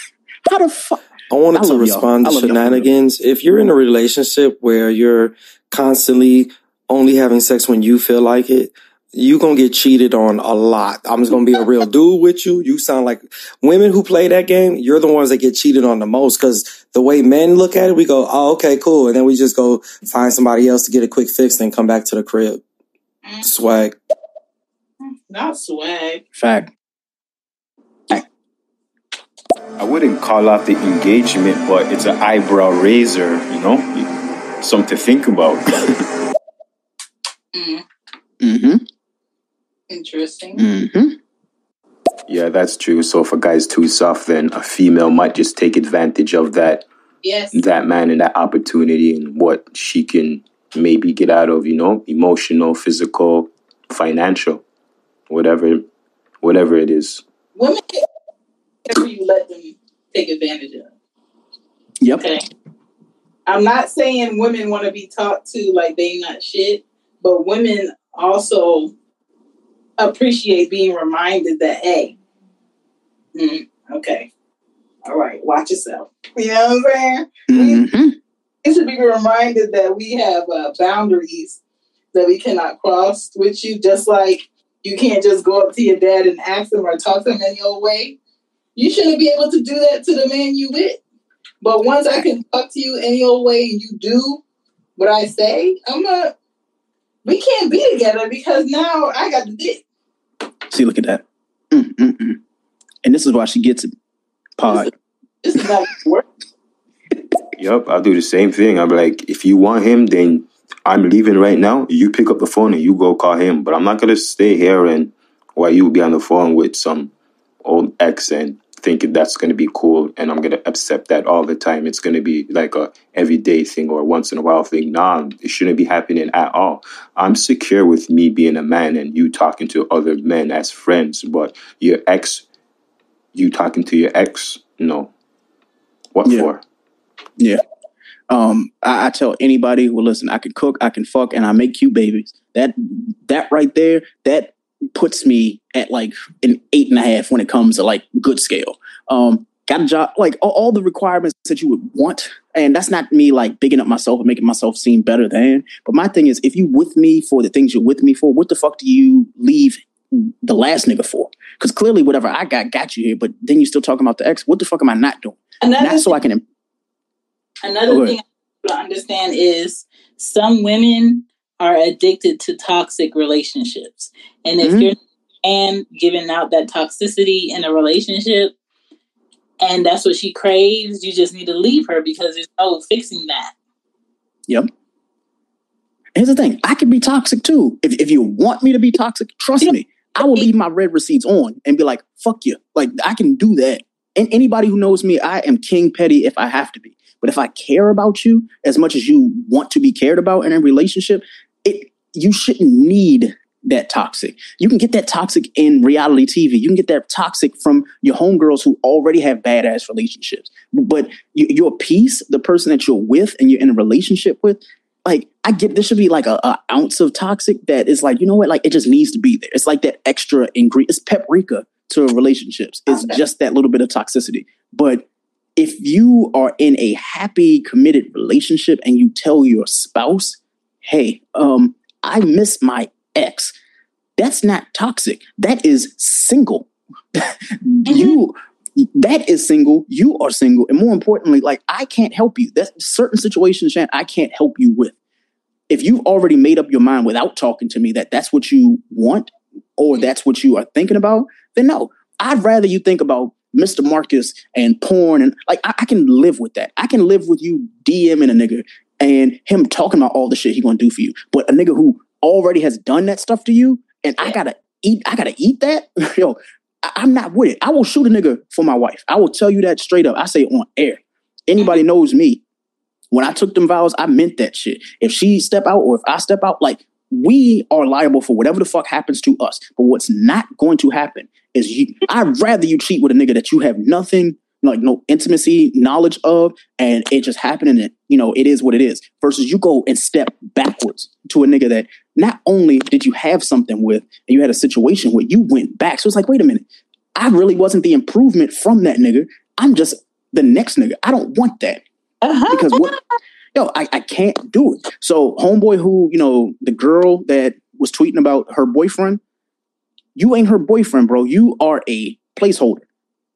how the fuck? I wanted I to respond y'all. to shenanigans. If you're in a relationship where you're constantly only having sex when you feel like it, you gonna get cheated on a lot. I'm just gonna be a real dude with you. You sound like women who play that game. You're the ones that get cheated on the most because the way men look at it, we go, "Oh, okay, cool," and then we just go find somebody else to get a quick fix, and come back to the crib. Swag. Not swag. Fact. I wouldn't call out the engagement, but it's an eyebrow raiser. You know, something to think about. mm. Hmm. Interesting. Mm-hmm. Yeah, that's true. So if a guy's too soft, then a female might just take advantage of that. Yes. That man and that opportunity and what she can maybe get out of, you know, emotional, physical, financial, whatever, whatever it is. Women, whatever you let them take advantage of. Yep. Okay. I'm not saying women want to be talked to like they not shit, but women also appreciate being reminded that, hey, mm, okay, all right, watch yourself. You know what I'm saying? Mm-hmm. We should be reminded that we have uh, boundaries that we cannot cross with you, just like you can't just go up to your dad and ask him or talk to him any old way. You shouldn't be able to do that to the man you with. But once I can talk to you any old way and you do what I say, I'm not. We can't be together because now I got the dick. See, look at that. Mm-mm-mm. And this is why she gets it. Pod. This is not work. Yep, I'll do the same thing. I'm like, if you want him, then I'm leaving right now. You pick up the phone and you go call him. But I'm not gonna stay here and while you be on the phone with some old ex and thinking that's going to be cool and I'm going to accept that all the time. It's going to be like a everyday thing or once in a while thing. Nah, it shouldn't be happening at all. I'm secure with me being a man and you talking to other men as friends, but your ex, you talking to your ex, no. What yeah. for? Yeah. Um, I, I tell anybody who listen, I can cook, I can fuck, and I make cute babies. That that right there, that puts me at like an eight and a half when it comes to like good scale. Um, got a job, like all, all, the requirements that you would want. And that's not me like bigging up myself and making myself seem better than. But my thing is, if you with me for the things you're with me for, what the fuck do you leave the last nigga for? Because clearly, whatever I got got you here. But then you're still talking about the ex. What the fuck am I not doing? Another not so I can. Another oh, thing I understand is some women are addicted to toxic relationships. And if mm-hmm. you're and giving out that toxicity in a relationship and that's what she craves, you just need to leave her because there's no fixing that. Yep. Here's the thing I can be toxic too. If, if you want me to be toxic, trust me, I will leave my red receipts on and be like, fuck you. Like, I can do that. And anybody who knows me, I am king petty if I have to be. But if I care about you as much as you want to be cared about in a relationship, it you shouldn't need that toxic. You can get that toxic in reality TV. You can get that toxic from your homegirls who already have badass relationships. But your piece, the person that you're with and you're in a relationship with, like I get this should be like a, a, ounce of toxic that is like, you know what, like it just needs to be there. It's like that extra ingredient. It's paprika to relationships. It's okay. just that little bit of toxicity. But if you are in a happy, committed relationship and you tell your spouse, hey, um, I miss my ex. That's not toxic. That is single. you that is single. You are single, and more importantly, like I can't help you. That certain situations, Shan, I can't help you with. If you've already made up your mind without talking to me that that's what you want or that's what you are thinking about, then no. I'd rather you think about Mr. Marcus and porn and like I, I, can live with that. I can live with you DMing a nigga and him talking about all the shit he gonna do for you. But a nigga who already has done that stuff to you, and I gotta eat, I gotta eat that. Yo, I, am not with it. I will shoot a nigga for my wife. I will tell you that straight up. I say on air. Anybody mm-hmm. knows me. When I took them vows, I meant that shit. If she step out or if I step out, like we are liable for whatever the fuck happens to us. But what's not going to happen is you. I'd rather you cheat with a nigga that you have nothing like no intimacy knowledge of and it just happened and it you know it is what it is versus you go and step backwards to a nigga that not only did you have something with and you had a situation where you went back. So it's like wait a minute. I really wasn't the improvement from that nigga. I'm just the next nigga. I don't want that. Uh-huh. because what yo I, I can't do it. So homeboy who you know the girl that was tweeting about her boyfriend you ain't her boyfriend bro. You are a placeholder.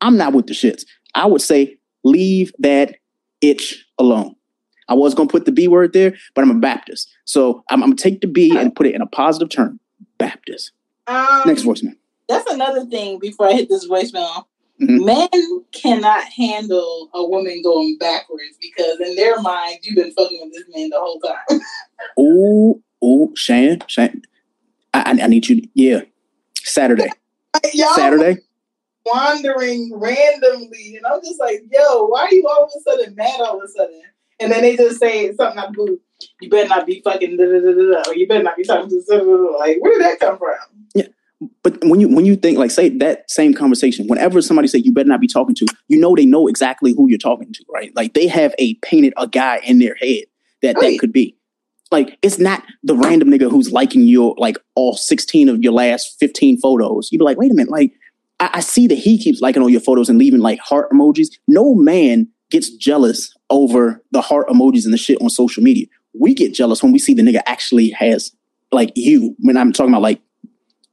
I'm not with the shits I would say leave that itch alone. I was going to put the B word there, but I'm a Baptist. So I'm, I'm going to take the B and put it in a positive term Baptist. Um, Next voicemail. That's another thing before I hit this voicemail. Mm-hmm. Men cannot handle a woman going backwards because in their mind, you've been fucking with this man the whole time. oh, oh, Shan, Shan. I, I, I need you. Yeah. Saturday. Saturday wandering randomly, and I'm just like, yo, why are you all of a sudden mad all of a sudden? And then they just say something like, "Boo, you better not be fucking da da da da," or you better not be talking to da, da, da. like, where did that come from? Yeah. But when you when you think like say that same conversation, whenever somebody say you better not be talking to, you know they know exactly who you're talking to, right? Like they have a painted a guy in their head that right. that could be. Like it's not the random nigga who's liking your like all 16 of your last 15 photos. You'd be like, wait a minute, like I, I see that he keeps liking all your photos and leaving like heart emojis. No man gets jealous over the heart emojis and the shit on social media. We get jealous when we see the nigga actually has like you. When I'm talking about like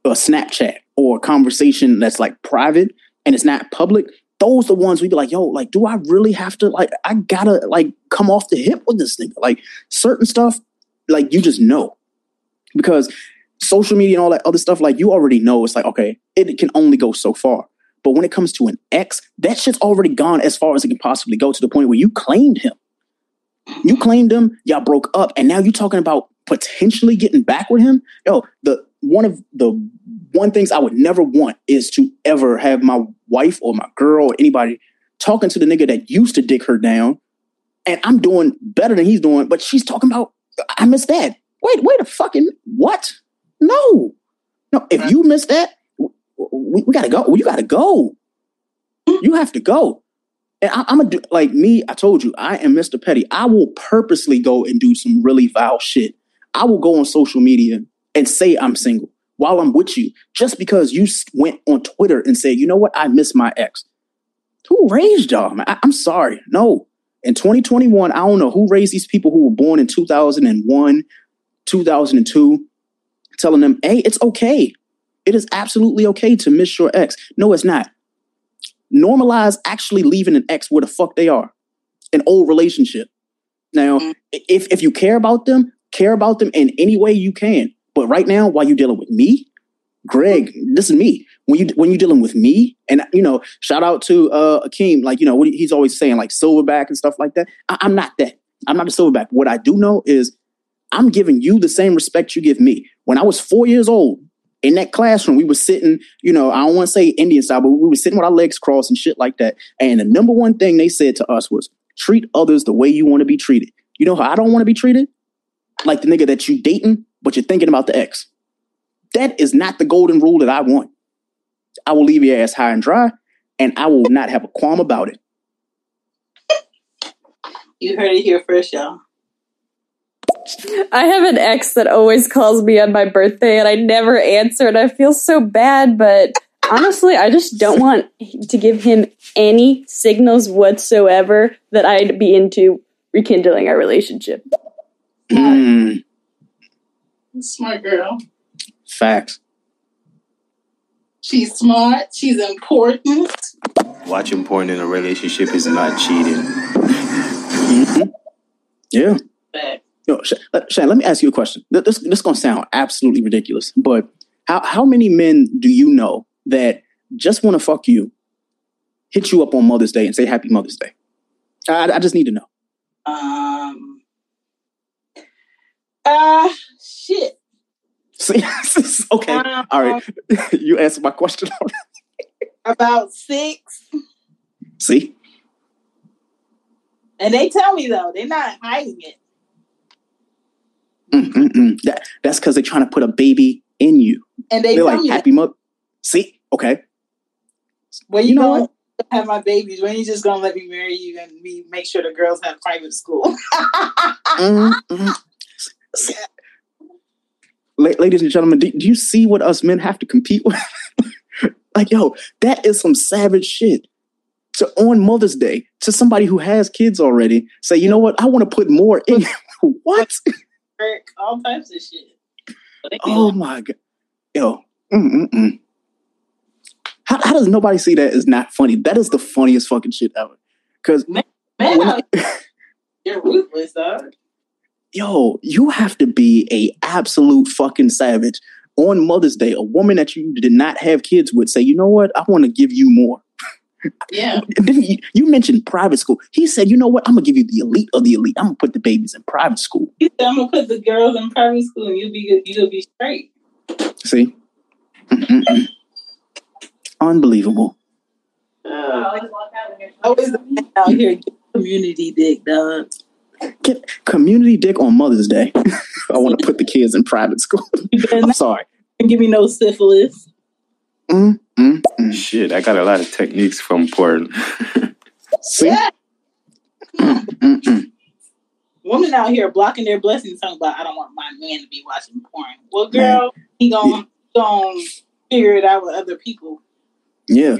a Snapchat or a conversation that's like private and it's not public. Those are the ones we be like, yo, like, do I really have to like I gotta like come off the hip with this nigga? Like certain stuff, like you just know. Because social media and all that other stuff, like you already know it's like, okay, it can only go so far. But when it comes to an ex, that shit's already gone as far as it can possibly go to the point where you claimed him. You claimed him, y'all broke up, and now you're talking about potentially getting back with him. Yo, the one of the one things I would never want is to ever have my wife or my girl or anybody talking to the nigga that used to dick her down, and I'm doing better than he's doing, but she's talking about I miss that. Wait, wait a fucking what? No, no. If you miss that, we, we gotta go. You gotta go. Mm. You have to go. And I, am gonna do like me. I told you, I am Mr. Petty. I will purposely go and do some really vile shit. I will go on social media and say I'm single while I'm with you, just because you went on Twitter and said, you know what, I miss my ex. Who raised y'all? Man? I, I'm sorry. No. In 2021, I don't know who raised these people who were born in 2001, 2002, telling them, hey, it's okay. It is absolutely okay to miss your ex. No, it's not. Normalize actually leaving an ex where the fuck they are. An old relationship. Now, mm-hmm. if if you care about them, care about them in any way you can. But right now, while you're dealing with me, Greg, this is me. When you when you're dealing with me, and you know, shout out to uh Akeem, like you know, what he's always saying, like silverback and stuff like that. I, I'm not that. I'm not a silverback. What I do know is I'm giving you the same respect you give me. When I was four years old, in that classroom, we were sitting, you know, I don't want to say Indian style, but we were sitting with our legs crossed and shit like that. And the number one thing they said to us was treat others the way you want to be treated. You know how I don't want to be treated? Like the nigga that you dating, but you're thinking about the ex. That is not the golden rule that I want. I will leave your ass high and dry, and I will not have a qualm about it. You heard it here first, y'all. I have an ex that always calls me on my birthday and I never answer and I feel so bad, but honestly, I just don't want to give him any signals whatsoever that I'd be into rekindling our relationship. Mm. Smart girl. Facts. She's smart. She's important. Watching porn in a relationship is not cheating. Mm-hmm. Yeah. Facts. You know, Shane, let me ask you a question. This, this is going to sound absolutely ridiculous, but how, how many men do you know that just want to fuck you, hit you up on Mother's Day and say Happy Mother's Day? I, I just need to know. Um. Uh, shit. okay. Um, All right. you answered my question. About six. See? And they tell me though, they're not hiding it. Mm-mm-mm. That, that's because they're trying to put a baby in you. And they are like happy mother. See, okay. Well, you, you know what? Have my babies. When you just gonna let me marry you and me make sure the girls have private school? mm-hmm. Ladies and gentlemen, do, do you see what us men have to compete with? like, yo, that is some savage shit to on Mother's Day to somebody who has kids already say, you know what, I want to put more in. what? All types of shit. Oh my god, yo, mm-mm-mm. How, how does nobody see that as not funny? That is the funniest fucking shit ever. Because man, man you're ruthless, dog. Yo, you have to be a absolute fucking savage on Mother's Day. A woman that you did not have kids with say, you know what, I want to give you more. Yeah. you, you, mentioned private school. He said, you know what? I'm gonna give you the elite of the elite. I'm gonna put the babies in private school. He said, I'm gonna put the girls in private school and you'll be you'll be straight. See? Mm-mm-mm. Unbelievable. Uh, always out here community dick, dog. Get community dick on Mother's Day. I want to put the kids in private school. I'm sorry. And give me no syphilis. Mm, mm, mm. Shit, I got a lot of techniques from porn. See? Yeah. Mm, mm, mm, Women out here blocking their blessings talking about I don't want my man to be watching porn. Well, girl, man. he gonna, yeah. gonna figure it out with other people. Yeah.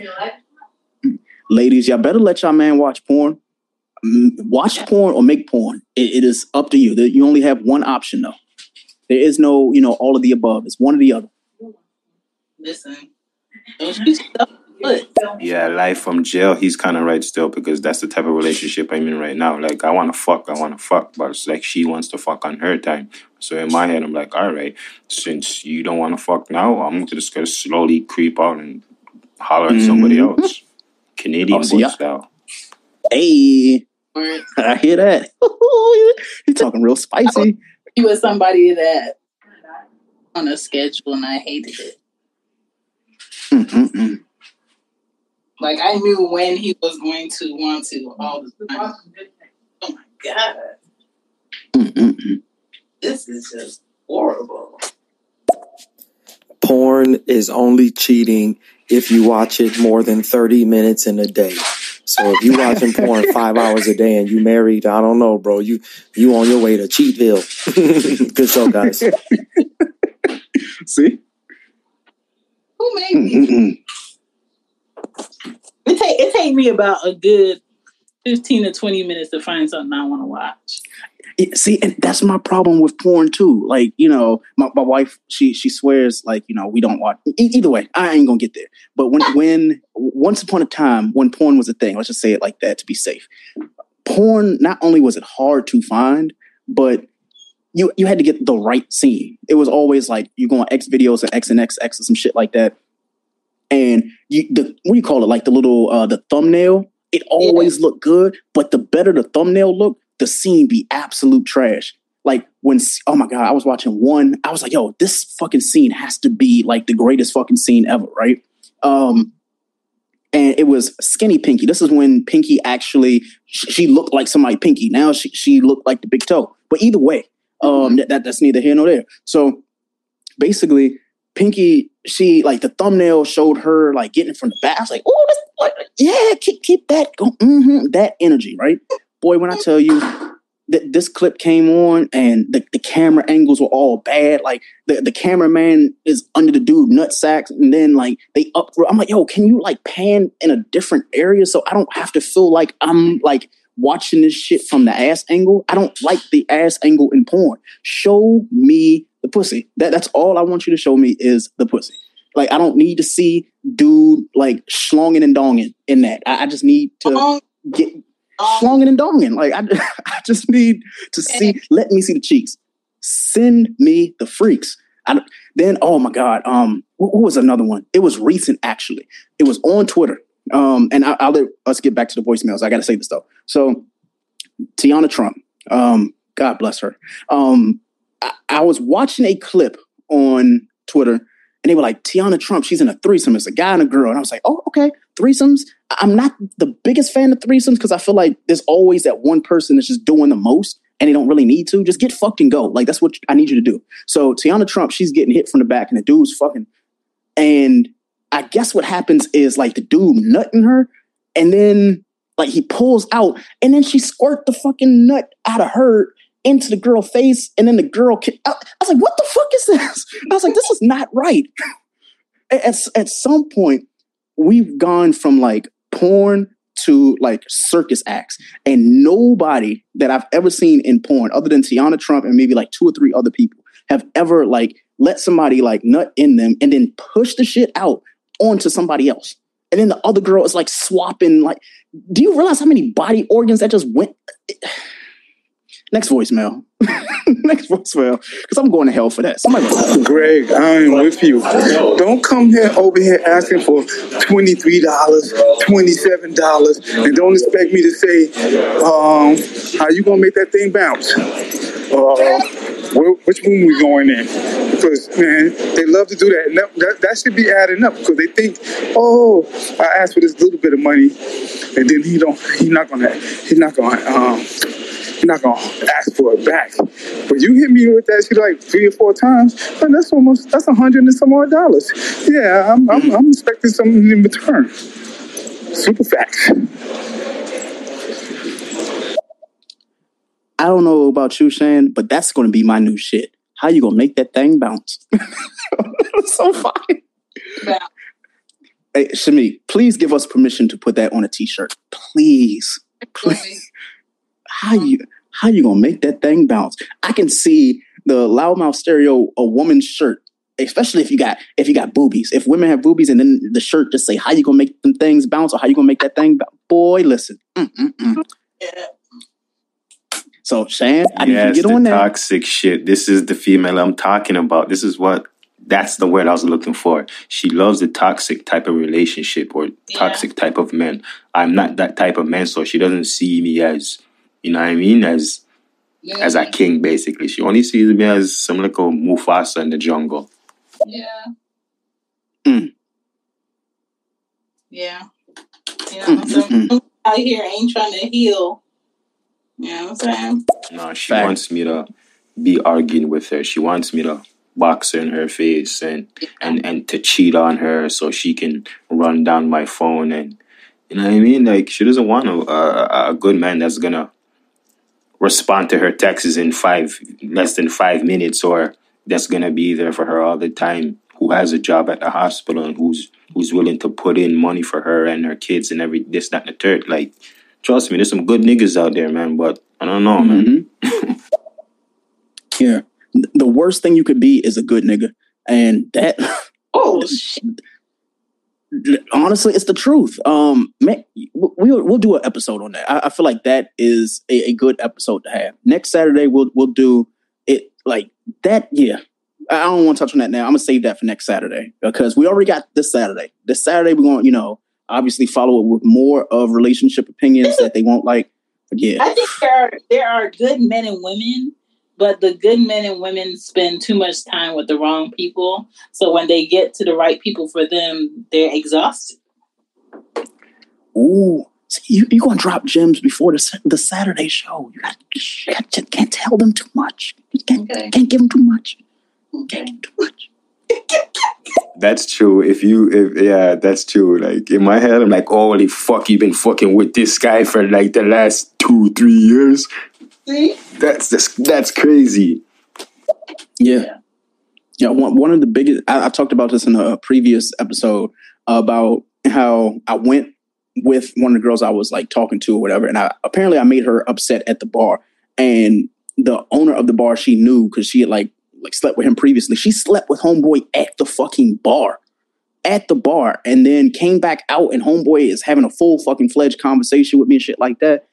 Ladies, y'all better let y'all man watch porn. Watch porn or make porn. It, it is up to you. You only have one option though. There is no, you know, all of the above. It's one or the other. Listen, yeah, life from jail, he's kind of right still because that's the type of relationship I'm in right now. Like, I want to fuck, I want to fuck, but it's like she wants to fuck on her time. So in my head, I'm like, all right, since you don't want to fuck now, I'm just going to slowly creep out and holler at mm-hmm. somebody else. Canadian oh, yeah. style. Hey, I hear that. He's talking real spicy. He was somebody that on a schedule, and I hated it. Mm-mm-mm. Like I knew when he was going to want to all the time. Oh my god. Mm-mm-mm. This is just horrible. Porn is only cheating if you watch it more than 30 minutes in a day. So if you watching porn five hours a day and you married, I don't know, bro. You you on your way to Cheatville. Good show, guys. See? Who made me? It take it take me about a good fifteen to twenty minutes to find something I want to watch. See, and that's my problem with porn too. Like, you know, my, my wife, she she swears like, you know, we don't watch. E- either way, I ain't gonna get there. But when when once upon a time, when porn was a thing, let's just say it like that to be safe. Porn, not only was it hard to find, but you you had to get the right scene. It was always like you go on X videos and X and X X or some shit like that. And you the what do you call it? Like the little uh the thumbnail, it always yeah. looked good, but the better the thumbnail looked, the scene be absolute trash. Like when oh my god, I was watching one, I was like, yo, this fucking scene has to be like the greatest fucking scene ever, right? Um and it was skinny Pinky. This is when Pinky actually she looked like somebody Pinky. Now she she looked like the big toe. But either way, um, mm-hmm. that, that that's neither here nor there. So basically, Pinky, she like the thumbnail showed her like getting from the back. I was like, oh, like, yeah, keep keep that mm-hmm, that energy, right? Boy, when I tell you that this clip came on and the, the camera angles were all bad, like the, the cameraman is under the dude nut sacks, and then like they up. I'm like, yo, can you like pan in a different area so I don't have to feel like I'm like watching this shit from the ass angle. I don't like the ass angle in porn. Show me the pussy. That that's all I want you to show me is the pussy. Like I don't need to see dude like schlonging and donging in that. I, I just need to get schlonging and donging. Like I, I just need to see. Let me see the cheeks. Send me the freaks. I, then oh my god, um, what, what was another one? It was recent actually. It was on Twitter. Um, and I, will let us get back to the voicemails. I got to say this though. So, Teanna Trump, um, God bless her. Um, I, I was watching a clip on Twitter, and they were like, Teanna Trump, she's in a threesome. It's a guy and a girl. And I was like, oh, okay, threesomes. I'm not the biggest fan of threesomes because I feel like there's always that one person that's just doing the most and they don't really need to. Just get fucked and go. Like that's what I need you to do. So Teanna Trump, she's getting hit from the back and the dude's fucking. And I guess what happens is like the dude nutting her and then like he pulls out and then she squirt the fucking nut out of her into the girl face, and then the girl. I, I was like, "What the fuck is this?" I was like, "This is not right." at at some point, we've gone from like porn to like circus acts, and nobody that I've ever seen in porn, other than Teanna Trump and maybe like two or three other people, have ever like let somebody like nut in them and then push the shit out onto somebody else. And then the other girl is like swapping. Like, do you realize how many body organs that just went? Next voicemail. Next voicemail. Because I'm going to hell for that. Somebody Greg, I'm with you. Don't come here over here asking for $23, $27, and don't expect me to say, um, how you going to make that thing bounce? Uh, which room we going in? Because man, they love to do that, and that, that, that should be adding up because they think, oh, I asked for this little bit of money, and then he don't, he's not gonna, he's not gonna, um, not gonna ask for it back. But you hit me with that shit like three or four times, and that's almost that's a hundred and some odd dollars. Yeah, I'm, I'm, I'm expecting something in return. Super facts. I don't know about you, Shane, but that's going to be my new shit. How you gonna make that thing bounce? so fine. Yeah. Hey, Shami, please give us permission to put that on a t-shirt. Please. Please how you how you gonna make that thing bounce? I can see the loudmouth stereo a woman's shirt, especially if you got if you got boobies. If women have boobies and then the shirt just say how you gonna make them things bounce or how you gonna make that thing bounce. Boy, listen. Mm-mm-mm. Yeah. So Shan, I yes, need to get on that. Toxic shit. This is the female I'm talking about. This is what that's the word I was looking for. She loves the toxic type of relationship or yeah. toxic type of men. I'm not that type of man, so she doesn't see me as you know what I mean? As yeah. as a king, basically. She only sees me as some like a Mufasa in the jungle. Yeah. Mm. Yeah. You know, mm-hmm. so out here ain't trying to heal. You know saying? No, she Fact. wants me to be arguing with her. She wants me to box her in her face and and and to cheat on her so she can run down my phone and you know what I mean? Like she doesn't want a, a, a good man that's gonna respond to her texts in five less than five minutes or that's gonna be there for her all the time who has a job at the hospital and who's who's willing to put in money for her and her kids and every this that and the third like trust me there's some good niggas out there man but i don't know man mm-hmm. yeah the worst thing you could be is a good nigga and that oh shit honestly, it's the truth. Um, man, we'll we'll do an episode on that. I, I feel like that is a, a, good episode to have. Next Saturday, we'll we'll do it like that. Yeah, I don't want to touch on that now. I'm gonna save that for next Saturday because we already got this Saturday. This Saturday, we're going, to you know, obviously follow it with more of relationship opinions that they won't like. Yeah, I think there are there are good men and women but the good men and women spend too much time with the wrong people. So when they get to the right people for them, they're exhausted. Ooh, so you, you're going to drop gems before the, the Saturday show. You, got, you got, can't tell them too much. You can't, okay. can't give them too much. Okay. Can't give too much. That's true. If you, if yeah, that's true. Like in my head, I'm like, holy fuck, you've been fucking with this guy for like the last two, three years. See? That's just, that's crazy. Yeah. Yeah. One, one of the biggest, I, I talked about this in a previous episode about how I went with one of the girls I was like talking to or whatever. And I apparently I made her upset at the bar. And the owner of the bar, she knew because she had like like slept with him previously. She slept with homeboy at the fucking bar. At the bar, and then came back out, and homeboy is having a full fucking fledged conversation with me and shit like that.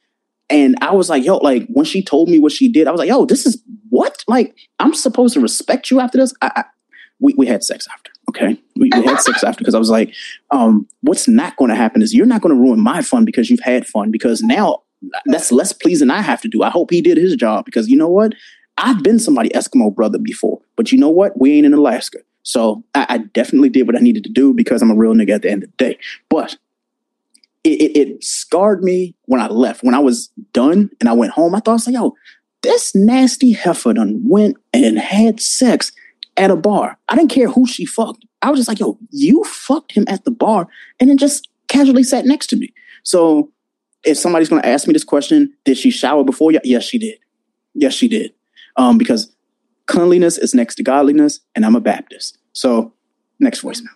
And I was like, yo, like when she told me what she did, I was like, yo, this is what? Like, I'm supposed to respect you after this? I, I, we, we had sex after. Okay. We, we had sex after because I was like, um, what's not going to happen is you're not going to ruin my fun because you've had fun because now that's less pleasing I have to do. I hope he did his job because you know what? I've been somebody Eskimo brother before, but you know what? We ain't in Alaska. So I, I, definitely did what I needed to do because I'm a real nigga at the end of the day. But it, it, it scarred me when I left. When I was done and I went home, I thought, I was like, yo, this nasty heifer done went and had sex at a bar. I didn't care who she fucked. I was just like, yo, you fucked him at the bar and then just casually sat next to me. So if somebody's going to ask me this question, did she shower before? Yes, she did. Yes, she did. Um, because cleanliness is next to godliness, and I'm a Baptist. So, next voicemail.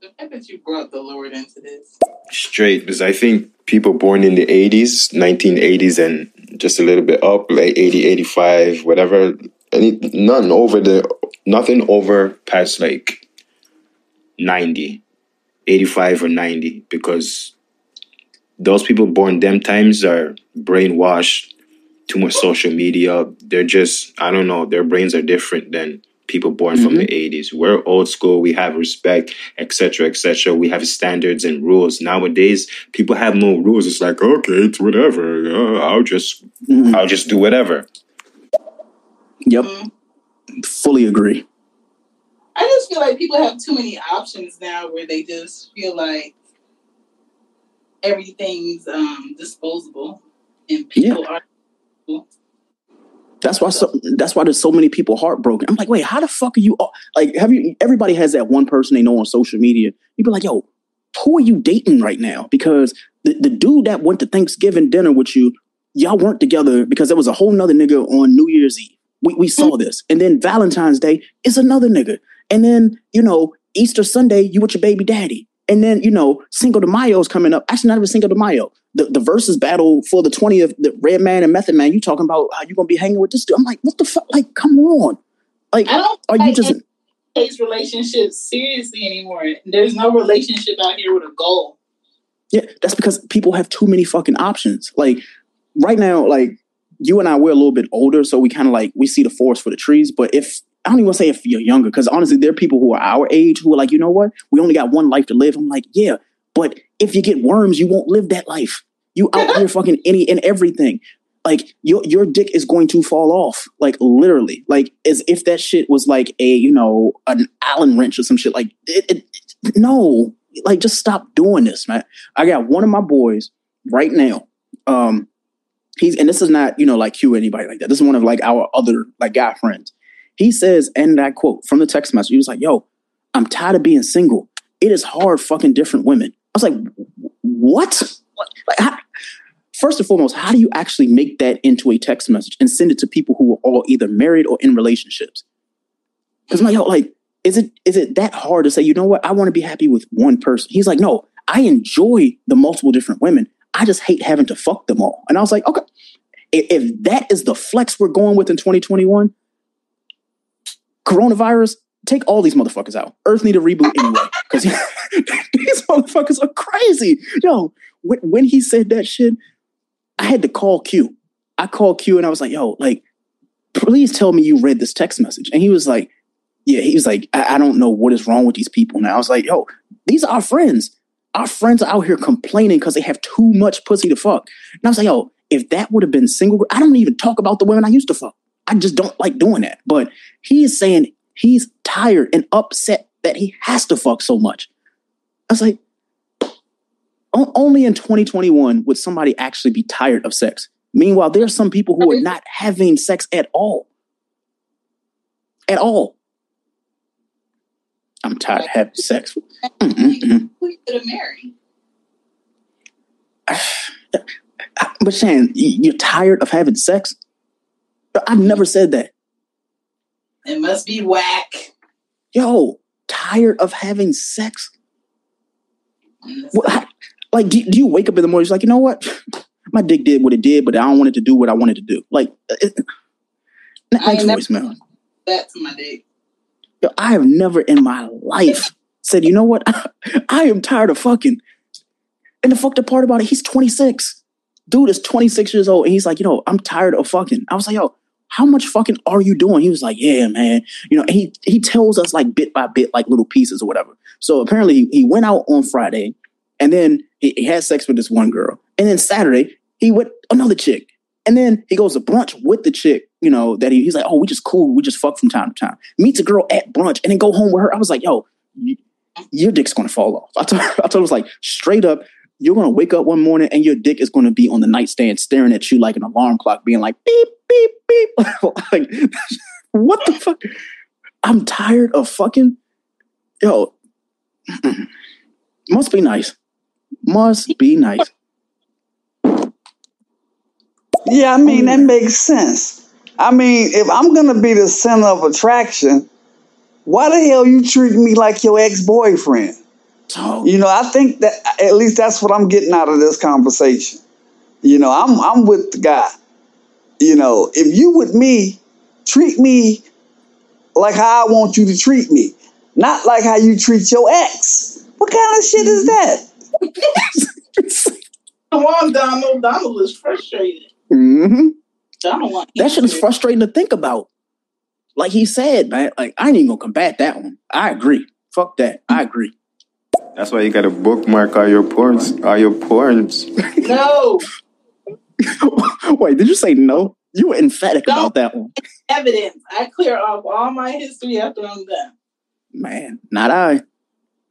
The fact that you brought the Lord into this. Straight, because I think people born in the 80s, 1980s, and just a little bit up, like 80, 85, whatever, any, none over the, nothing over past like 90, 85 or 90, because those people born them times are brainwashed too much social media. They're just, I don't know, their brains are different than people born mm-hmm. from the 80s. We're old school, we have respect, etc., etc. We have standards and rules. Nowadays, people have no rules. It's like, okay, it's whatever. Uh, I'll just mm-hmm. I'll just do whatever. Yep. Mm-hmm. Fully agree. I just feel like people have too many options now where they just feel like everything's um disposable and people yeah. are that's why so, that's why there's so many people heartbroken. I'm like, wait, how the fuck are you? Like, have you? Everybody has that one person they know on social media. You be like, yo, who are you dating right now? Because the, the dude that went to Thanksgiving dinner with you, y'all weren't together because there was a whole nother nigga on New Year's Eve. We we saw mm-hmm. this, and then Valentine's Day is another nigga, and then you know Easter Sunday you with your baby daddy, and then you know Cinco de Mayo is coming up. Actually, not even Cinco de Mayo the, the Verzuz battle for the 20th, the Redman and Method Man, you talking about how you gonna be hanging with this dude. I'm like, what the fuck? Like, come on. Like, are you just takes relationships seriously anymore? There's no relationship out here with a goal. Yeah, that's because people have too many fucking options. Like right now, like you and I, we're a little bit older, so we kind of like we see the forest for the trees. But if I don't even say if you're younger, because honestly, there are people who are our age who are like, you know what, we only got one life to live. I'm like, yeah, but if you get worms, you won't live that life. You out here fucking any and everything. Like your your dick is going to fall off. Like literally. Like as if that shit was like a, you know, an Allen wrench or some shit. Like it, it, no. Like just stop doing this, man. I got one of my boys right now. Um he's and this is not, you know, like cue anybody like that. This is one of like our other like guy friends. He says, and I quote from the text message, he was like, yo, I'm tired of being single. It is hard fucking different women. I was like, what? Like, how, first and foremost, how do you actually make that into a text message and send it to people who are all either married or in relationships? Because my yo, like, is it is it that hard to say, you know what, I want to be happy with one person? He's like, no, I enjoy the multiple different women. I just hate having to fuck them all. And I was like, okay, if, if that is the flex we're going with in 2021, coronavirus, take all these motherfuckers out. Earth need a reboot anyway because these motherfuckers are crazy. Yo, when, when he said that shit, I had to call Q. I called Q and I was like, yo, like, please tell me you read this text message. And he was like, yeah, he was like, I, I don't know what is wrong with these people now. I was like, yo, these are our friends. Our friends are out here complaining because they have too much pussy to fuck. And I was like, yo, if that would have been single, I don't even talk about the women I used to fuck. I just don't like doing that. But he is saying he's tired and upset that he has to fuck so much. I was like, only in 2021 would somebody actually be tired of sex. Meanwhile, there are some people who are not having sex at all. At all. I'm tired of having sex. Who you gonna marry? But Shan, you're tired of having sex? I've never said that. It must be whack. Yo, tired of having sex? What, like, do, do you wake up in the morning? It's like, you know what? My dick did what it did, but I don't want it to do what I wanted to do. Like, uh, it, next voicemail. That to my dick. Yo, I have never in my life said, you know what? I am tired of fucking. And the fucked up part about it, he's 26. Dude is 26 years old. And he's like, you know, I'm tired of fucking. I was like, yo, how much fucking are you doing? He was like, yeah, man. You know, he he tells us like bit by bit, like little pieces or whatever. So apparently he, went out on Friday and then he, he, had sex with this one girl. And then Saturday he went another chick. And then he goes to brunch with the chick, you know, that he, he's like, oh, we just cool. We just fuck from time to time. Meets a girl at brunch and then go home with her. I was like, yo, you, your dick's to fall off. I told, her, I told him, was like, straight up, you're going to wake up one morning and your dick is going to be on the nightstand staring at you like an alarm clock, being like, beep, beep, beep. like, what the fuck? I'm tired of fucking, yo, must be nice. Must be nice. Yeah, I mean, that makes sense. I mean, if I'm going to be the center of attraction, why the hell you treat me like your ex-boyfriend? Oh. You know, I think that at least that's what I'm getting out of this conversation. You know, I'm I'm with the guy. You know, if you with me, treat me like how I want you to treat me, not like how you treat your ex. What kind of shit is that? Come on, Donald. Donald is frustrated. Mm-hmm. Donald want that shit is frustrating to think about. Like he said, man, like I ain't even gonna combat that one. I agree. Fuck that. I agree. That's why you got to bookmark all your porns. All your porns. No. Wait, did you say no? You were emphatic about that one. Evidence. I clear off all my history after I'm done. Man, not I.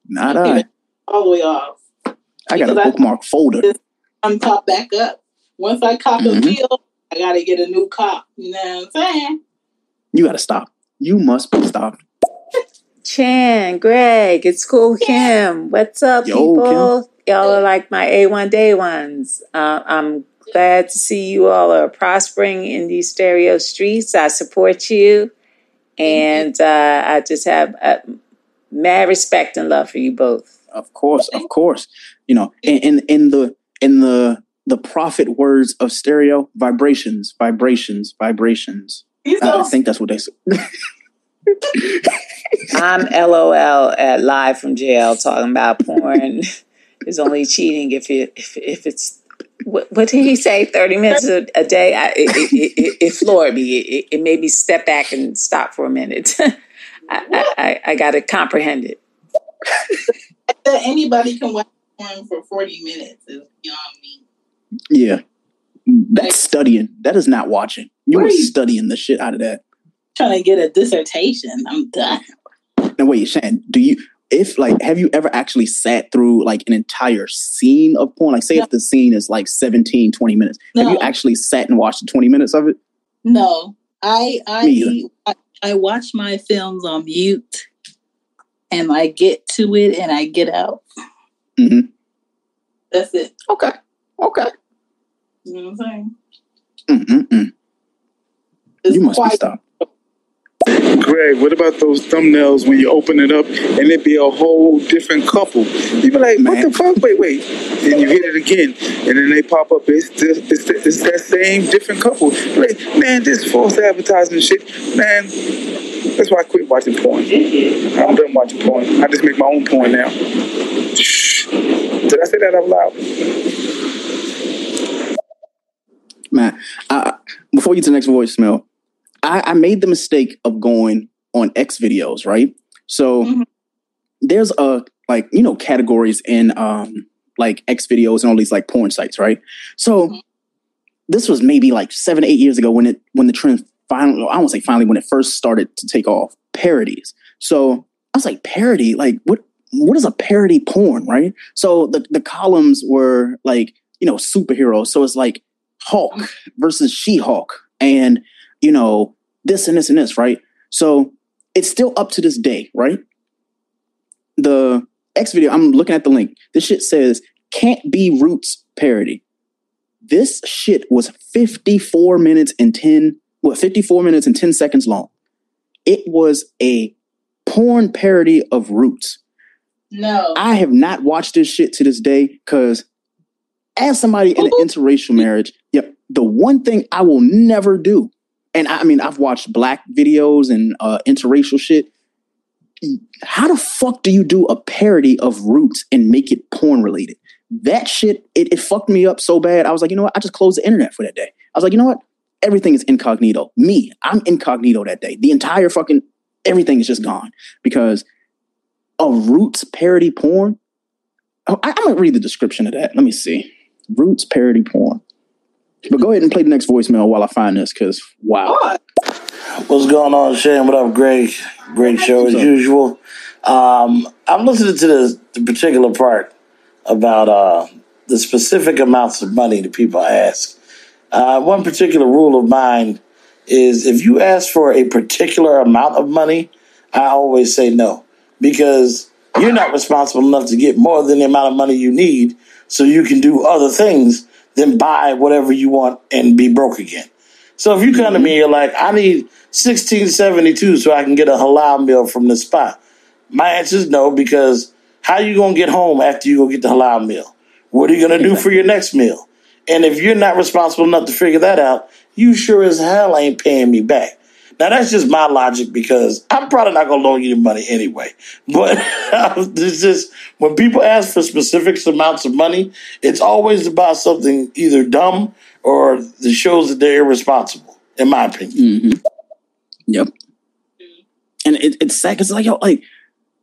Not I. All the way off. I got a bookmark I, folder. I'm top back up. Once I cop mm-hmm. a deal, I got to get a new cop. You know what I'm saying? You got to stop. You must be stopped. Shan, Greg, it's Cool Kim. What's up, Yo, people? Kim. Y'all are like my A1 day ones. Uh, I'm glad to see you all are prospering in these stereo streets. I support you. And uh, I just have uh, mad respect and love for you both. Of course, of course. You know, in, in, in the in the the prophet words of stereo, vibrations, vibrations, vibrations. I, I think that's what they say. I'm LOL at live from jail talking about porn is only cheating if it if, if it's what, what, did he say? Thirty minutes a, a day. I, it, it, it, it, floored me. It, it, made me step back and stop for a minute. I, I, I got to comprehend it. Anybody can watch porn for forty minutes is beyond me. Yeah, that's studying. That is not watching. You were studying the shit out of that trying to get a dissertation. I'm done. Now wait, Shan, do you if like have you ever actually sat through like an entire scene of porn? Like say no. if the scene is like 17, 20 minutes. No. Have you actually sat and watched 20 minutes of it? No. I I I, I watch my films on mute and I get to it and I get out. Mm-hmm. That's it. Okay. Okay. You know what I'm saying? Mm-mm-mm. You must be stopped. Greg, what about those thumbnails when you open it up and it be a whole different couple? You be like, what the fuck? Wait, wait. Then you hit it again, and then they pop up. It's this, it's, it's that same different couple. Like, man, this false advertising shit, man. That's why I quit watching porn. I'm done watching porn. I just make my own porn now. Shh. Did I say that out loud? Man, uh, before you to the next voicemail, I, I made the mistake of going on X videos, right? So mm-hmm. there's a like you know categories in um like X videos and all these like porn sites, right? So mm-hmm. this was maybe like seven, eight years ago when it when the trend finally I won't say finally when it first started to take off parodies. So I was like, parody, like what what is a parody porn, right? So the, the columns were like, you know, superheroes. So it's like Hulk mm-hmm. versus She-Hulk and you know, this and this and this, right? So it's still up to this day, right? The X video, I'm looking at the link. This shit says can't be roots parody. This shit was 54 minutes and 10, what, 54 minutes and 10 seconds long. It was a porn parody of roots. No. I have not watched this shit to this day because as somebody in an interracial marriage, yep, the one thing I will never do and I, mean, I've watched black videos and uh, interracial shit. How the fuck do you do a parody of Roots and make it porn related? That shit, it, it fucked me up so bad. I was like, you know what? I just closed the internet for that day. I was like, you know what? Everything is incognito. Me, I'm incognito that day. The entire fucking everything is just gone because a Roots parody porn. Oh, I, I'm gonna read the description of that. Let me see. Roots parody porn. But go ahead and play the next voicemail while I find this, because wow. What's going on, Shane? What up, Greg? Great show as usual. Um, I'm listening to the, the particular part about uh, the specific amounts of money that people ask. Uh, one particular rule of mine is if you ask for a particular amount of money, I always say no because you're not responsible enough to get more than the amount of money you need so you can do other things than buy whatever you want and be broke again. So if you come to mm-hmm. me, you're like, I need 1672 so I can get a halal meal from the spot. My answer is no, because how you gonna get home after you go get the halal meal? What are you gonna do for your next meal? And if you're not responsible enough to figure that out, you sure as hell ain't paying me back. Now that's just my logic because I'm probably not gonna loan you the money anyway. But it's just when people ask for specific amounts of money, it's always about something either dumb or that shows that they're irresponsible, in my opinion. Mm-hmm. Yep. And it, it's sad because like yo, like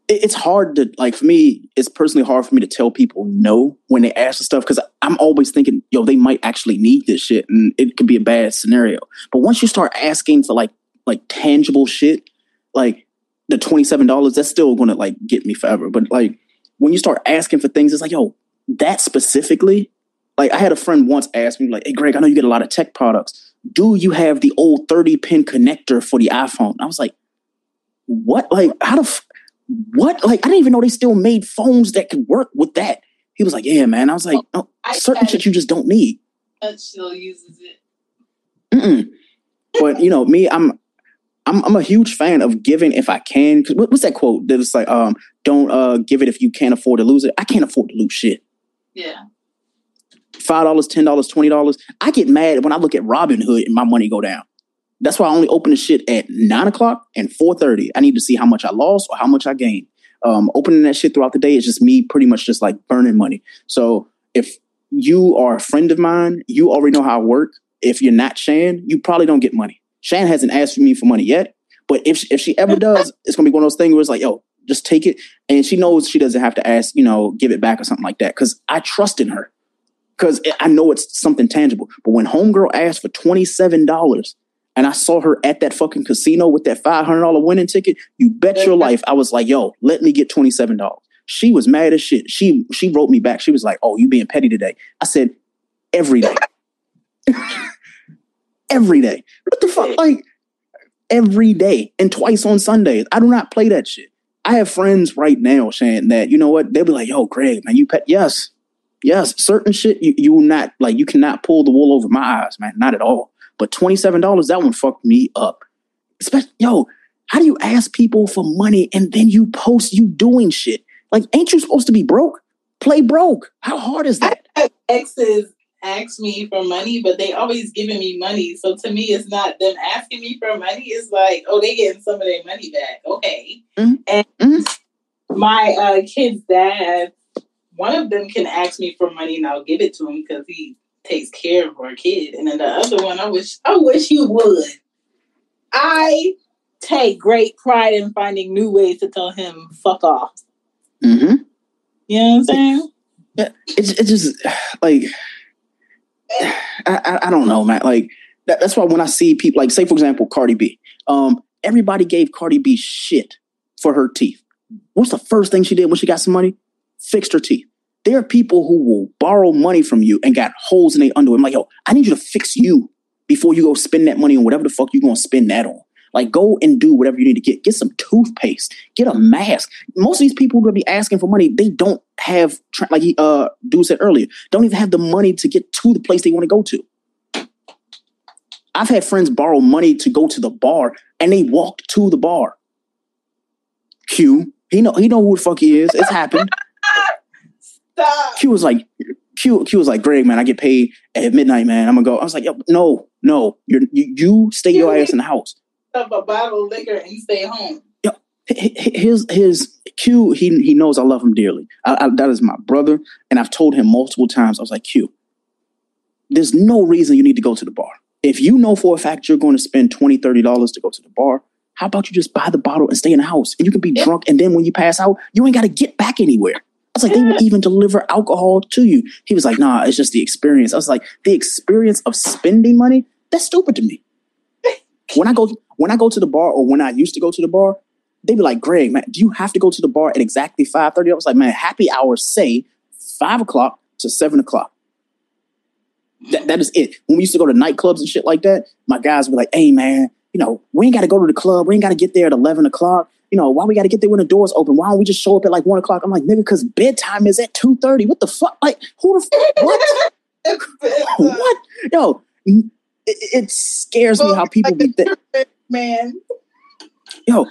it's hard to like for me it's personally hard for me to tell people no when they ask for stuff because i'm always thinking yo they might actually need this shit and it could be a bad scenario but once you start asking for like like tangible shit like the $27 that's still gonna like get me forever but like when you start asking for things it's like yo that specifically like i had a friend once ask me like hey greg i know you get a lot of tech products do you have the old 30 pin connector for the iphone i was like what like how the f- what? Like, I didn't even know they still made phones that could work with that. He was like, yeah, man. I was like, oh, no, certain shit you just don't need. That still uses it. Mm-mm. But you know, me, I'm, I'm, I'm a huge fan of giving if I can. Cause what's that quote? That it's like, um, don't uh give it if you can't afford to lose it. I can't afford to lose shit. Yeah. Five dollars, ten dollars, twenty dollars. I get mad when I look at Robinhood and my money go down. That's why I only open the shit at nine o'clock and four thirty. I need to see how much I lost or how much I gained. Um, opening that shit throughout the day is just me pretty much just like burning money. So if you are a friend of mine, you already know how I work. If you're not Shan, you probably don't get money. Shan hasn't asked me for money yet, but if she, if she ever does, it's gonna be one of those things where it's like, yo, just take it, and she knows she doesn't have to ask, you know, give it back or something like that. Because I trust in her, because I know it's something tangible. But when homegirl asked for twenty seven dollars and I saw her at that fucking casino with that $500 winning ticket, you bet your life I was like, yo, let me get $27. She was mad as shit. She she wrote me back. She was like, oh, you being petty today. I said, every day. every day. What the fuck? Like, every day and twice on Sundays. I do not play that shit. I have friends right now saying that, you know what? They'll be like, yo, Greg, man, you pet. Yes. Yes. Certain shit, you, you will not, like, you cannot pull the wool over my eyes, man. Not at all. But $27, that one fucked me up. Especially, yo, how do you ask people for money and then you post you doing shit? Like, ain't you supposed to be broke? Play broke. How hard is that? Exes ask me for money, but they always giving me money. So to me, it's not them asking me for money. It's like, oh, they getting some of their money back. Okay. Mm-hmm. And mm-hmm. my uh, kid's dad, one of them can ask me for money and I'll give it to him because he takes care of our kid. And then the other one, I wish I wish you would. I take great pride in finding new ways to tell him fuck off. Mm-hmm. You know what I'm saying? It's it's just like I, I, don't know, man. Like that, that's why when I see people like say for example Cardi B, um, everybody gave Cardi B shit for her teeth. What's the first thing she did when she got some money? Fixed her teeth. There are people who will borrow money from you and got holes in their underwear. I'm like, yo, I need you to fix you before you go spend that money on whatever the fuck you're gonna spend that on. Like, go and do whatever you need to get. Get some toothpaste. Get a mask. Most of these people who are be asking for money, they don't have, like he, uh, dude said earlier, don't even have the money to get to the place they want to go to. I've had friends borrow money to go to the bar, and they walked to the bar. Q, he know he know who the fuck he is. It's happened. Stop. Q was like, Q, Q was like, Greg, man, I get paid at midnight, man. I'm gonna go. I was like, Yo, no, no, you're, you, you stay you your ass in the house. Up a bottle of liquor and stay home. Yo, his his Q, he he knows I love him dearly. I, I, that is my brother, and I've told him multiple times. I was like, Q, there's no reason you need to go to the bar. If you know for a fact you're going to spend 20 $30 to go to the bar, how about you just buy the bottle and stay in the house and you can be drunk and then when you pass out, you ain't got to get back anywhere. I was like, they will even deliver alcohol to you. He was like, nah, it's just the experience. I was like, the experience of spending money, that's stupid to me. When I go when I go to the bar or when I used to go to the bar, they'd be like, Greg, man, do you have to go to the bar at exactly 5:30? I was like, man, happy hour say five o'clock to seven o'clock. That, that is it. When we used to go to nightclubs and shit like that, my guys were like, hey man, you know, we ain't gotta go to the club, we ain't gotta get there at 11 o'clock. You know, why we gotta get there when the doors open? Why don't we just show up at like one o'clock? I'm like, nigga, because bedtime is at 2:30. What the fuck? Like, who the fuck? What? what? Yo, it, it scares me how people be th- man. Yo,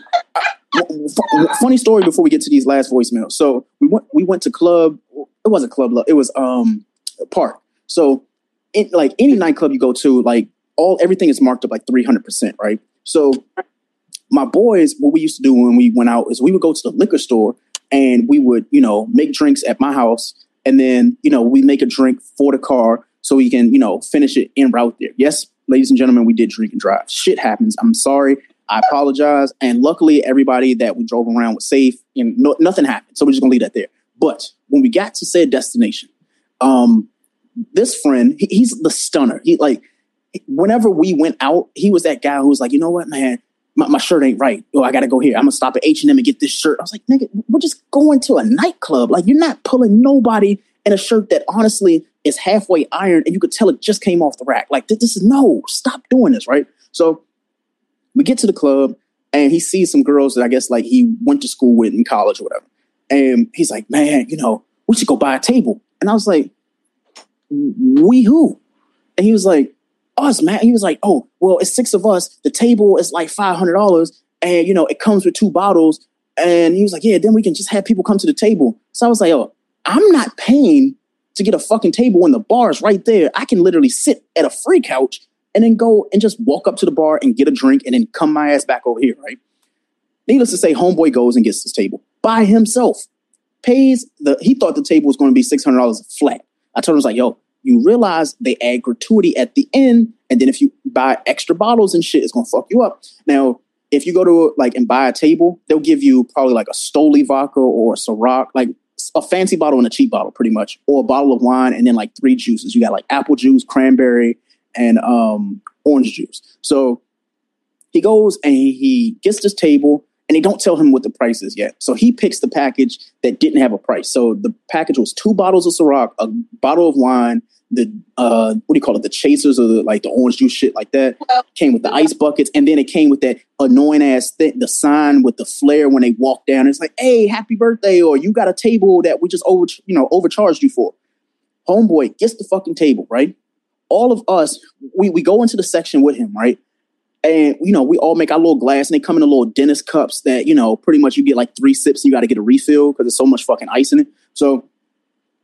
funny story before we get to these last voicemails. So we went we went to club. It wasn't club. It was um park. So in, like any nightclub you go to, like all everything is marked up like three hundred percent, right? So my boys, what we used to do when we went out is we would go to the liquor store and we would you know make drinks at my house, and then you know we make a drink for the car so we can you know finish it en route there. Yes, ladies and gentlemen, we did drink and drive. Shit happens. I'm sorry. I apologize. And luckily, everybody that we drove around was safe and no, nothing happened. So we're just gonna leave that there. But when we got to said destination, um, this friend, he, he's the stunner. He like whenever we went out, he was that guy who was like, you know what, man, my, my shirt ain't right. Oh, I gotta go here. I'm gonna stop at H and M and get this shirt. I was like, nigga, we're just going to a nightclub. Like you're not pulling nobody in a shirt that honestly is halfway ironed and you could tell it just came off the rack. Like this is no, stop doing this, right? So we get to the club and he sees some girls that I guess like he went to school with in college or whatever. And he's like, man, you know, we should go buy a table. And I was like, we who? And he was like, us, man. He was like, oh, well, it's six of us. The table is like $500 and, you know, it comes with two bottles. And he was like, yeah, then we can just have people come to the table. So I was like, oh, I'm not paying to get a fucking table when the bar is right there. I can literally sit at a free couch and then go and just walk up to the bar and get a drink and then come my ass back over here, right? Needless to say, homeboy goes and gets this table by himself. Pays the he thought the table was going to be six hundred dollars flat. I told him I was like, yo, you realize they add gratuity at the end, and then if you buy extra bottles and shit, it's gonna fuck you up. Now, if you go to like and buy a table, they'll give you probably like a Stoli vodka or a Ciroc, like a fancy bottle and a cheap bottle, pretty much, or a bottle of wine and then like three juices. You got like apple juice, cranberry, and um, orange juice. So he goes and he gets this table and they don't tell him what the price is yet. So he picks the package that didn't have a price. So the package was two bottles of Ciroc, a bottle of wine, the uh, what do you call it? The chasers or the like the orange juice shit like that. Came with the ice buckets, and then it came with that annoying ass thing, the sign with the flare when they walk down. It's like, hey, happy birthday, or you got a table that we just over you know overcharged you for. Homeboy gets the fucking table, right? all of us, we, we go into the section with him, right? And you know, we all make our little glass and they come in a little dentist cups that, you know, pretty much you get like three sips and you gotta get a refill because there's so much fucking ice in it. So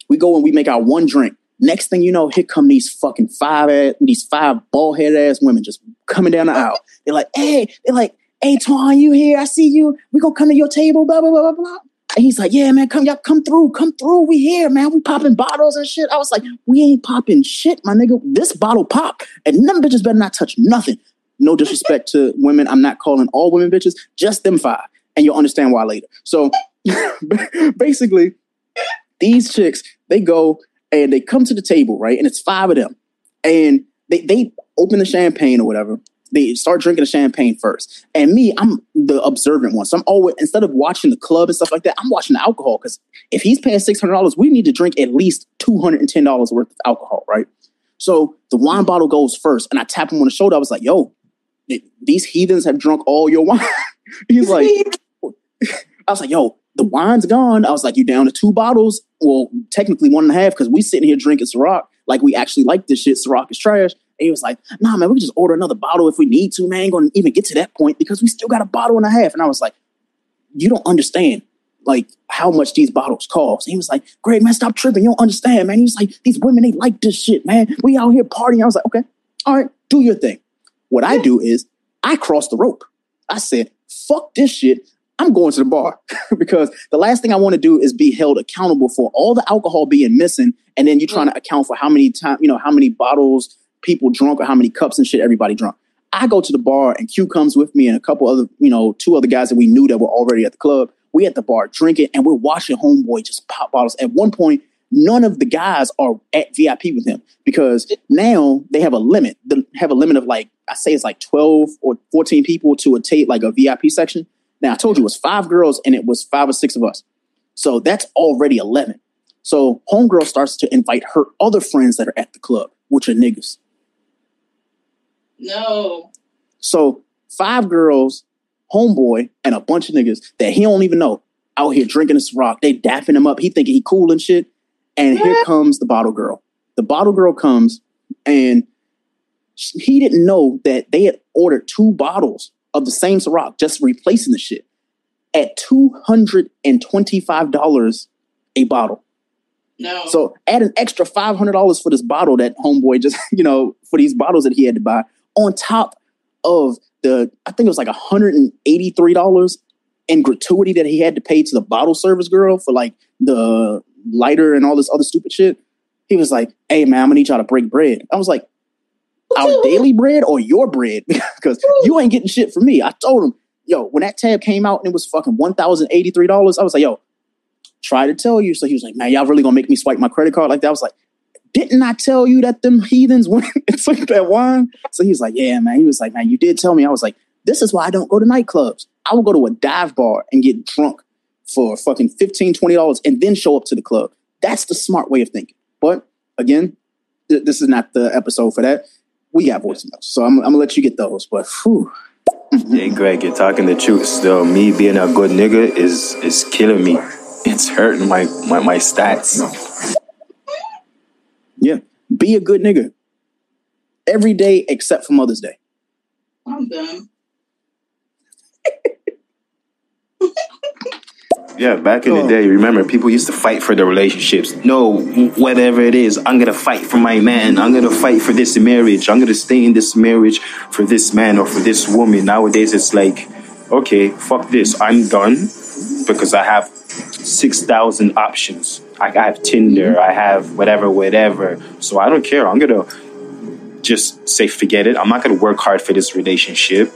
we go and we make our one drink. Next thing you know, here come these fucking five these five bald headed ass women just coming down the aisle. They're like, hey, they're like, hey, Twan, you here? I see you. We gonna come to your table, blah, blah, blah, blah, blah. And he's like, yeah, man, come, y'all come through, come through. We here, man. We popping bottles and shit. I was like, we ain't popping shit, my nigga. This bottle pop. And none bitches better not touch nothing. No disrespect to women. I'm not calling all women bitches, just them five. And you'll understand why later. So basically, these chicks, they go and they come to the table, right? And it's five of them. And they, they open the champagne or whatever they start drinking the champagne first. And me, I'm the observant one. So I'm always instead of watching the club and stuff like that, I'm watching the alcohol because if he's paying six hundred dollars, we need to drink at least two hundred and ten dollars worth of alcohol, right? So the wine bottle goes first, and I tap him on the shoulder. I was like, "Yo, these heathens have drunk all your wine." He's like, "I was like, yo." The wine's gone. I was like, you down to two bottles? Well, technically one and a half because we sitting here drinking Ciroc like we actually like this shit. Ciroc is trash. And he was like, nah, man, we can just order another bottle if we need to, man. Ain't gonna even get to that point because we still got a bottle and a half. And I was like, you don't understand like how much these bottles cost. And he was like, Greg, man, stop tripping. You don't understand, man. He was like, these women, they like this shit, man. We out here partying. I was like, okay, all right, do your thing. What I do is I cross the rope. I said, fuck this shit. I'm going to the bar because the last thing I want to do is be held accountable for all the alcohol being missing. And then you're trying to account for how many times, you know, how many bottles people drunk or how many cups and shit everybody drunk. I go to the bar and Q comes with me and a couple other, you know, two other guys that we knew that were already at the club. We at the bar drinking, and we're watching homeboy just pop bottles. At one point, none of the guys are at VIP with him because now they have a limit. They have a limit of like I say it's like twelve or fourteen people to a tape like a VIP section. Now I told you it was five girls and it was five or six of us, so that's already eleven. So homegirl starts to invite her other friends that are at the club, which are niggas. No. So five girls, homeboy, and a bunch of niggas that he don't even know out here drinking this rock. They dapping him up. He thinking he cool and shit. And here comes the bottle girl. The bottle girl comes and he didn't know that they had ordered two bottles of the same Ciroc, just replacing the shit at $225 a bottle. No. So add an extra $500 for this bottle that homeboy just, you know, for these bottles that he had to buy on top of the, I think it was like $183 in gratuity that he had to pay to the bottle service girl for like the lighter and all this other stupid shit. He was like, "Hey man, I'm gonna need y'all to break bread." I was like, "Our daily bread or your bread? because you ain't getting shit from me." I told him, "Yo, when that tab came out and it was fucking one thousand eighty three dollars, I was like, yo." Try to tell you. So he was like, man, y'all really gonna make me swipe my credit card like that? I was like, didn't I tell you that them heathens went and took that wine? So he was like, yeah, man. He was like, man, you did tell me. I was like, this is why I don't go to nightclubs. I will go to a dive bar and get drunk for fucking $15, $20 and then show up to the club. That's the smart way of thinking. But again, th- this is not the episode for that. We got voicemails. So I'm, I'm going to let you get those. But whew. Hey, Greg, you're talking the truth. Still, me being a good nigga is is killing me. It's hurting my, my, my stats. Yeah. Be a good nigga. Every day except for Mother's Day. I'm done. Yeah, back in the oh. day, remember people used to fight for their relationships. No, whatever it is, I'm gonna fight for my man. I'm gonna fight for this marriage. I'm gonna stay in this marriage for this man or for this woman. Nowadays, it's like, okay, fuck this. I'm done because I have six thousand options. I have Tinder. I have whatever, whatever. So I don't care. I'm gonna just say forget it. I'm not gonna work hard for this relationship.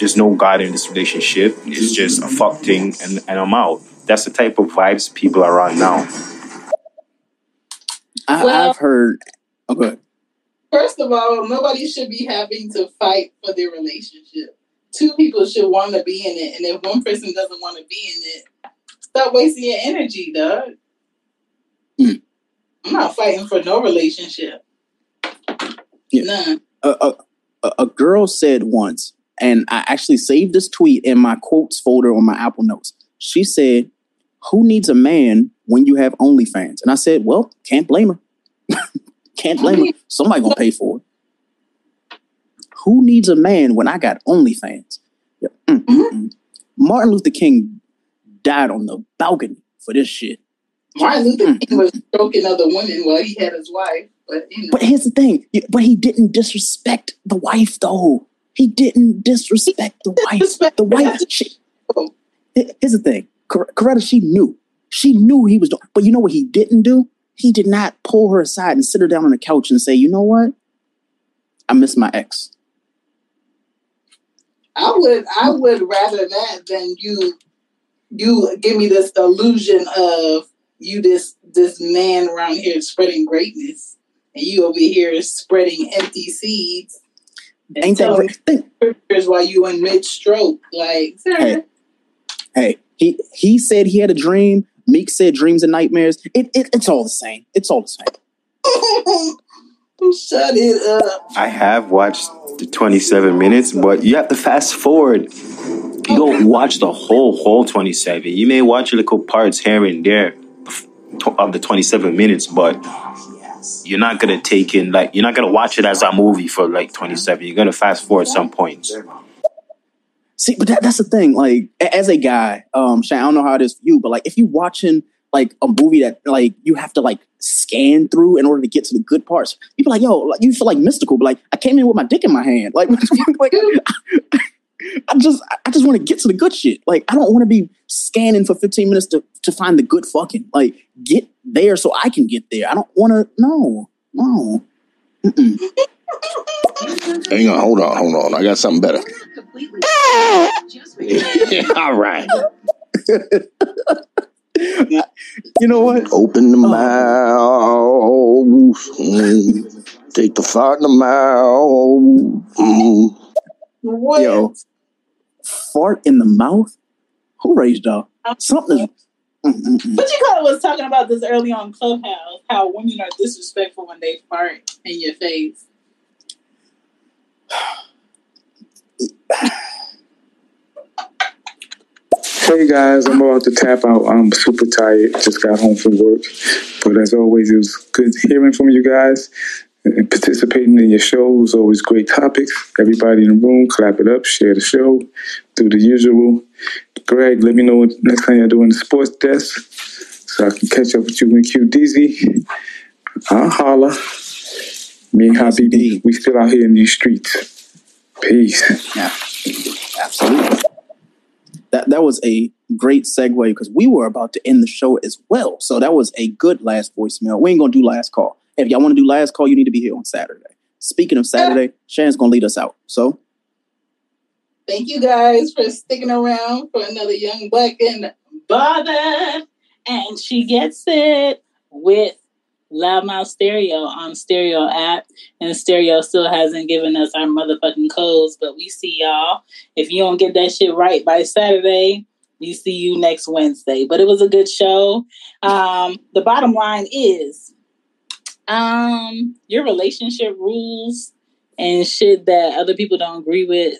There's no God in this relationship. It's just a fuck thing, and, and I'm out that's the type of vibes people are on now. I, well, I've heard. Okay. Oh, first of all, nobody should be having to fight for their relationship. Two people should want to be in it, and if one person doesn't want to be in it, stop wasting your energy, dog. Mm. I'm not fighting for no relationship. Yeah. None. A, a, a girl said once, and I actually saved this tweet in my quotes folder on my Apple Notes. She said, who needs a man when you have OnlyFans? And I said, well, can't blame her. can't blame her. Somebody gonna pay for it. Who needs a man when I got OnlyFans? Yeah. Mm, mm, mm. Martin Luther King died on the balcony for this shit. Martin Luther mm, King was stroking other women while he had his wife. But, you know. but here's the thing. But he didn't disrespect the wife, though. He didn't disrespect the wife. The wife. She, here's the thing. Coretta, she knew. She knew he was doing. But you know what he didn't do? He did not pull her aside and sit her down on the couch and say, you know what? I miss my ex. I would I would rather that than you you give me this illusion of you this this man around here spreading greatness and you over here spreading empty seeds. Ain't that great? While you in mid stroke, like. Hey, hey, he he said he had a dream. Meek said dreams and nightmares. It, it it's all the same. It's all the same. Shut it up. I have watched the 27 minutes, but you have to fast forward. You don't watch the whole whole 27. You may watch little parts here and there of the 27 minutes, but you're not gonna take in like you're not gonna watch it as a movie for like 27. You're gonna fast forward some points. See, but that, that's the thing. Like, as a guy, um, Shane, I don't know how it is for you, but like, if you're watching like a movie that like you have to like scan through in order to get to the good parts, you feel like, yo, like, you feel like mystical, but like, I came in with my dick in my hand, like, like I just, I just want to get to the good shit. Like, I don't want to be scanning for 15 minutes to to find the good fucking. Like, get there so I can get there. I don't want to. No, no. Hang on, hold on, hold on. I got something better. all right. you know what? Open the mouth. Mm. Take the fart in the mouth. Mm. What? Yo, fart in the mouth? Who raised y'all? Something. Mm-mm-mm. But you kind of was talking about this early on Clubhouse, how women are disrespectful when they fart in your face. Hey guys, I'm about to tap out. I'm super tired. Just got home from work. But as always, it was good hearing from you guys and participating in your show. It was always great topics. Everybody in the room, clap it up, share the show, do the usual. Greg, let me know next time you're doing the sports desk so I can catch up with you in QDZ. I'll holla. Me and Habibi, we still out here in these streets. Peace. Yeah, absolutely that that was a great segue because we were about to end the show as well. So that was a good last voicemail. We ain't gonna do last call. If y'all want to do last call, you need to be here on Saturday. Speaking of Saturday, Shannon's gonna lead us out. So thank you guys for sticking around for another young black and bothered. And she gets it with Loudmouth Stereo on Stereo app, and Stereo still hasn't given us our motherfucking codes, but we see y'all. If you don't get that shit right by Saturday, we see you next Wednesday. But it was a good show. Um, the bottom line is, um, your relationship rules and shit that other people don't agree with.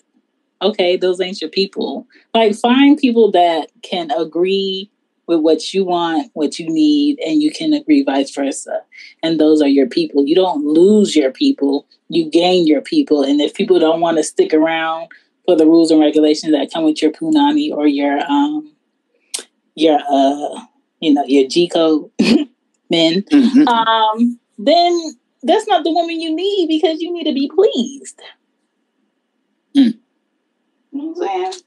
Okay, those ain't your people. Like, find people that can agree with what you want, what you need, and you can agree vice versa. And those are your people. You don't lose your people, you gain your people. And if people don't want to stick around for the rules and regulations that come with your punani or your um your uh you know your G code men, mm-hmm. um, then that's not the woman you need because you need to be pleased. Mm. You know what I'm saying?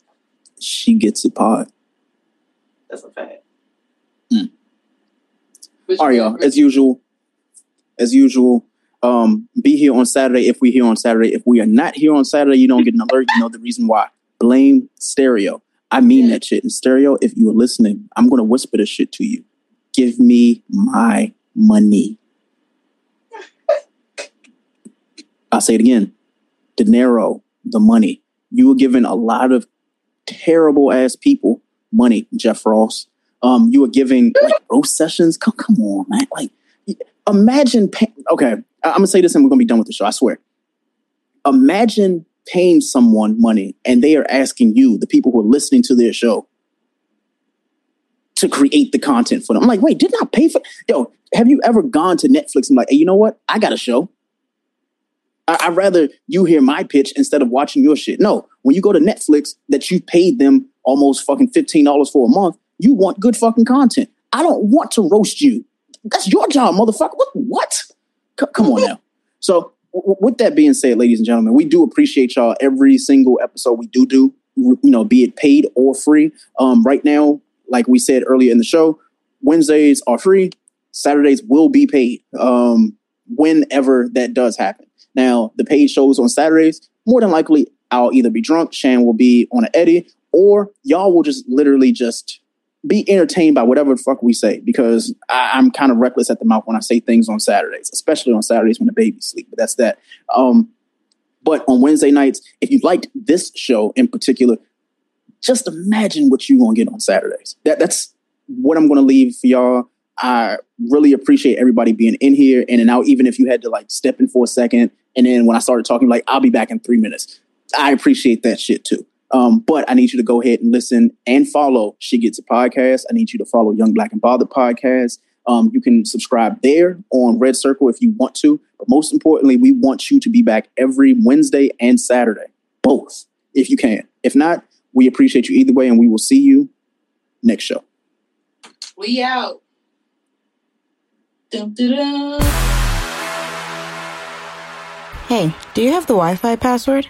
She gets it pod. That's a fact. Y'all. As usual, as usual, um, be here on Saturday if we're here on Saturday. If we are not here on Saturday, you don't get an alert. You know the reason why. Blame stereo. I mean that shit. in stereo, if you are listening, I'm gonna whisper this shit to you. Give me my money. I'll say it again. Dinero, the money. You were giving a lot of terrible ass people money, Jeff Ross. Um, you were giving like roast sessions. Come, come on, man. Like, imagine. Pay- okay, I'm gonna say this, and we're gonna be done with the show. I swear. Imagine paying someone money, and they are asking you, the people who are listening to their show, to create the content for them. I'm like, wait, didn't I pay for? Yo, have you ever gone to Netflix and like, hey, you know what? I got a show. I- would rather you hear my pitch instead of watching your shit. No, when you go to Netflix, that you paid them almost fucking fifteen dollars for a month, you want good fucking content. I don't want to roast you. That's your job, motherfucker. What? What? C- come on now. So, w- with that being said, ladies and gentlemen, we do appreciate y'all every single episode we do do. You know, be it paid or free. Um, right now, like we said earlier in the show, Wednesdays are free. Saturdays will be paid. Um, whenever that does happen. Now, the paid shows on Saturdays, more than likely, I'll either be drunk, Shan will be on an Eddie, or y'all will just literally just be entertained by whatever the fuck we say because I, am kind of reckless at the mouth when I say things on Saturdays, especially on Saturdays when the babies sleep. But that's that. Um, but on Wednesday nights, if you liked this show in particular, just imagine what you're gonna get on Saturdays. That that's what I'm gonna leave for y'all. I really appreciate everybody being in here in and out, even if you had to like step in for a second. And then when I started talking, like, I'll be back in three minutes. I appreciate that shit too. Um, but I need you to go ahead and listen and follow She Gets a Podcast. I need you to follow Young Black and Bothered Podcast. Um, you can subscribe there on Red Circle if you want to. But most importantly, we want you to be back every Wednesday and Saturday, both, if you can. If not, we appreciate you either way, and we will see you next show. We out. Dum, dum, dum. Hey, do you have the Wi Fi password?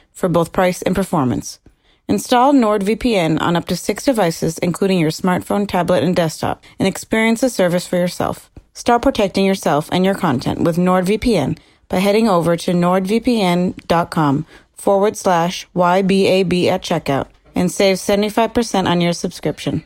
for both price and performance. Install NordVPN on up to six devices, including your smartphone, tablet, and desktop, and experience the service for yourself. Start protecting yourself and your content with NordVPN by heading over to nordvpn.com forward slash YBAB at checkout and save 75% on your subscription.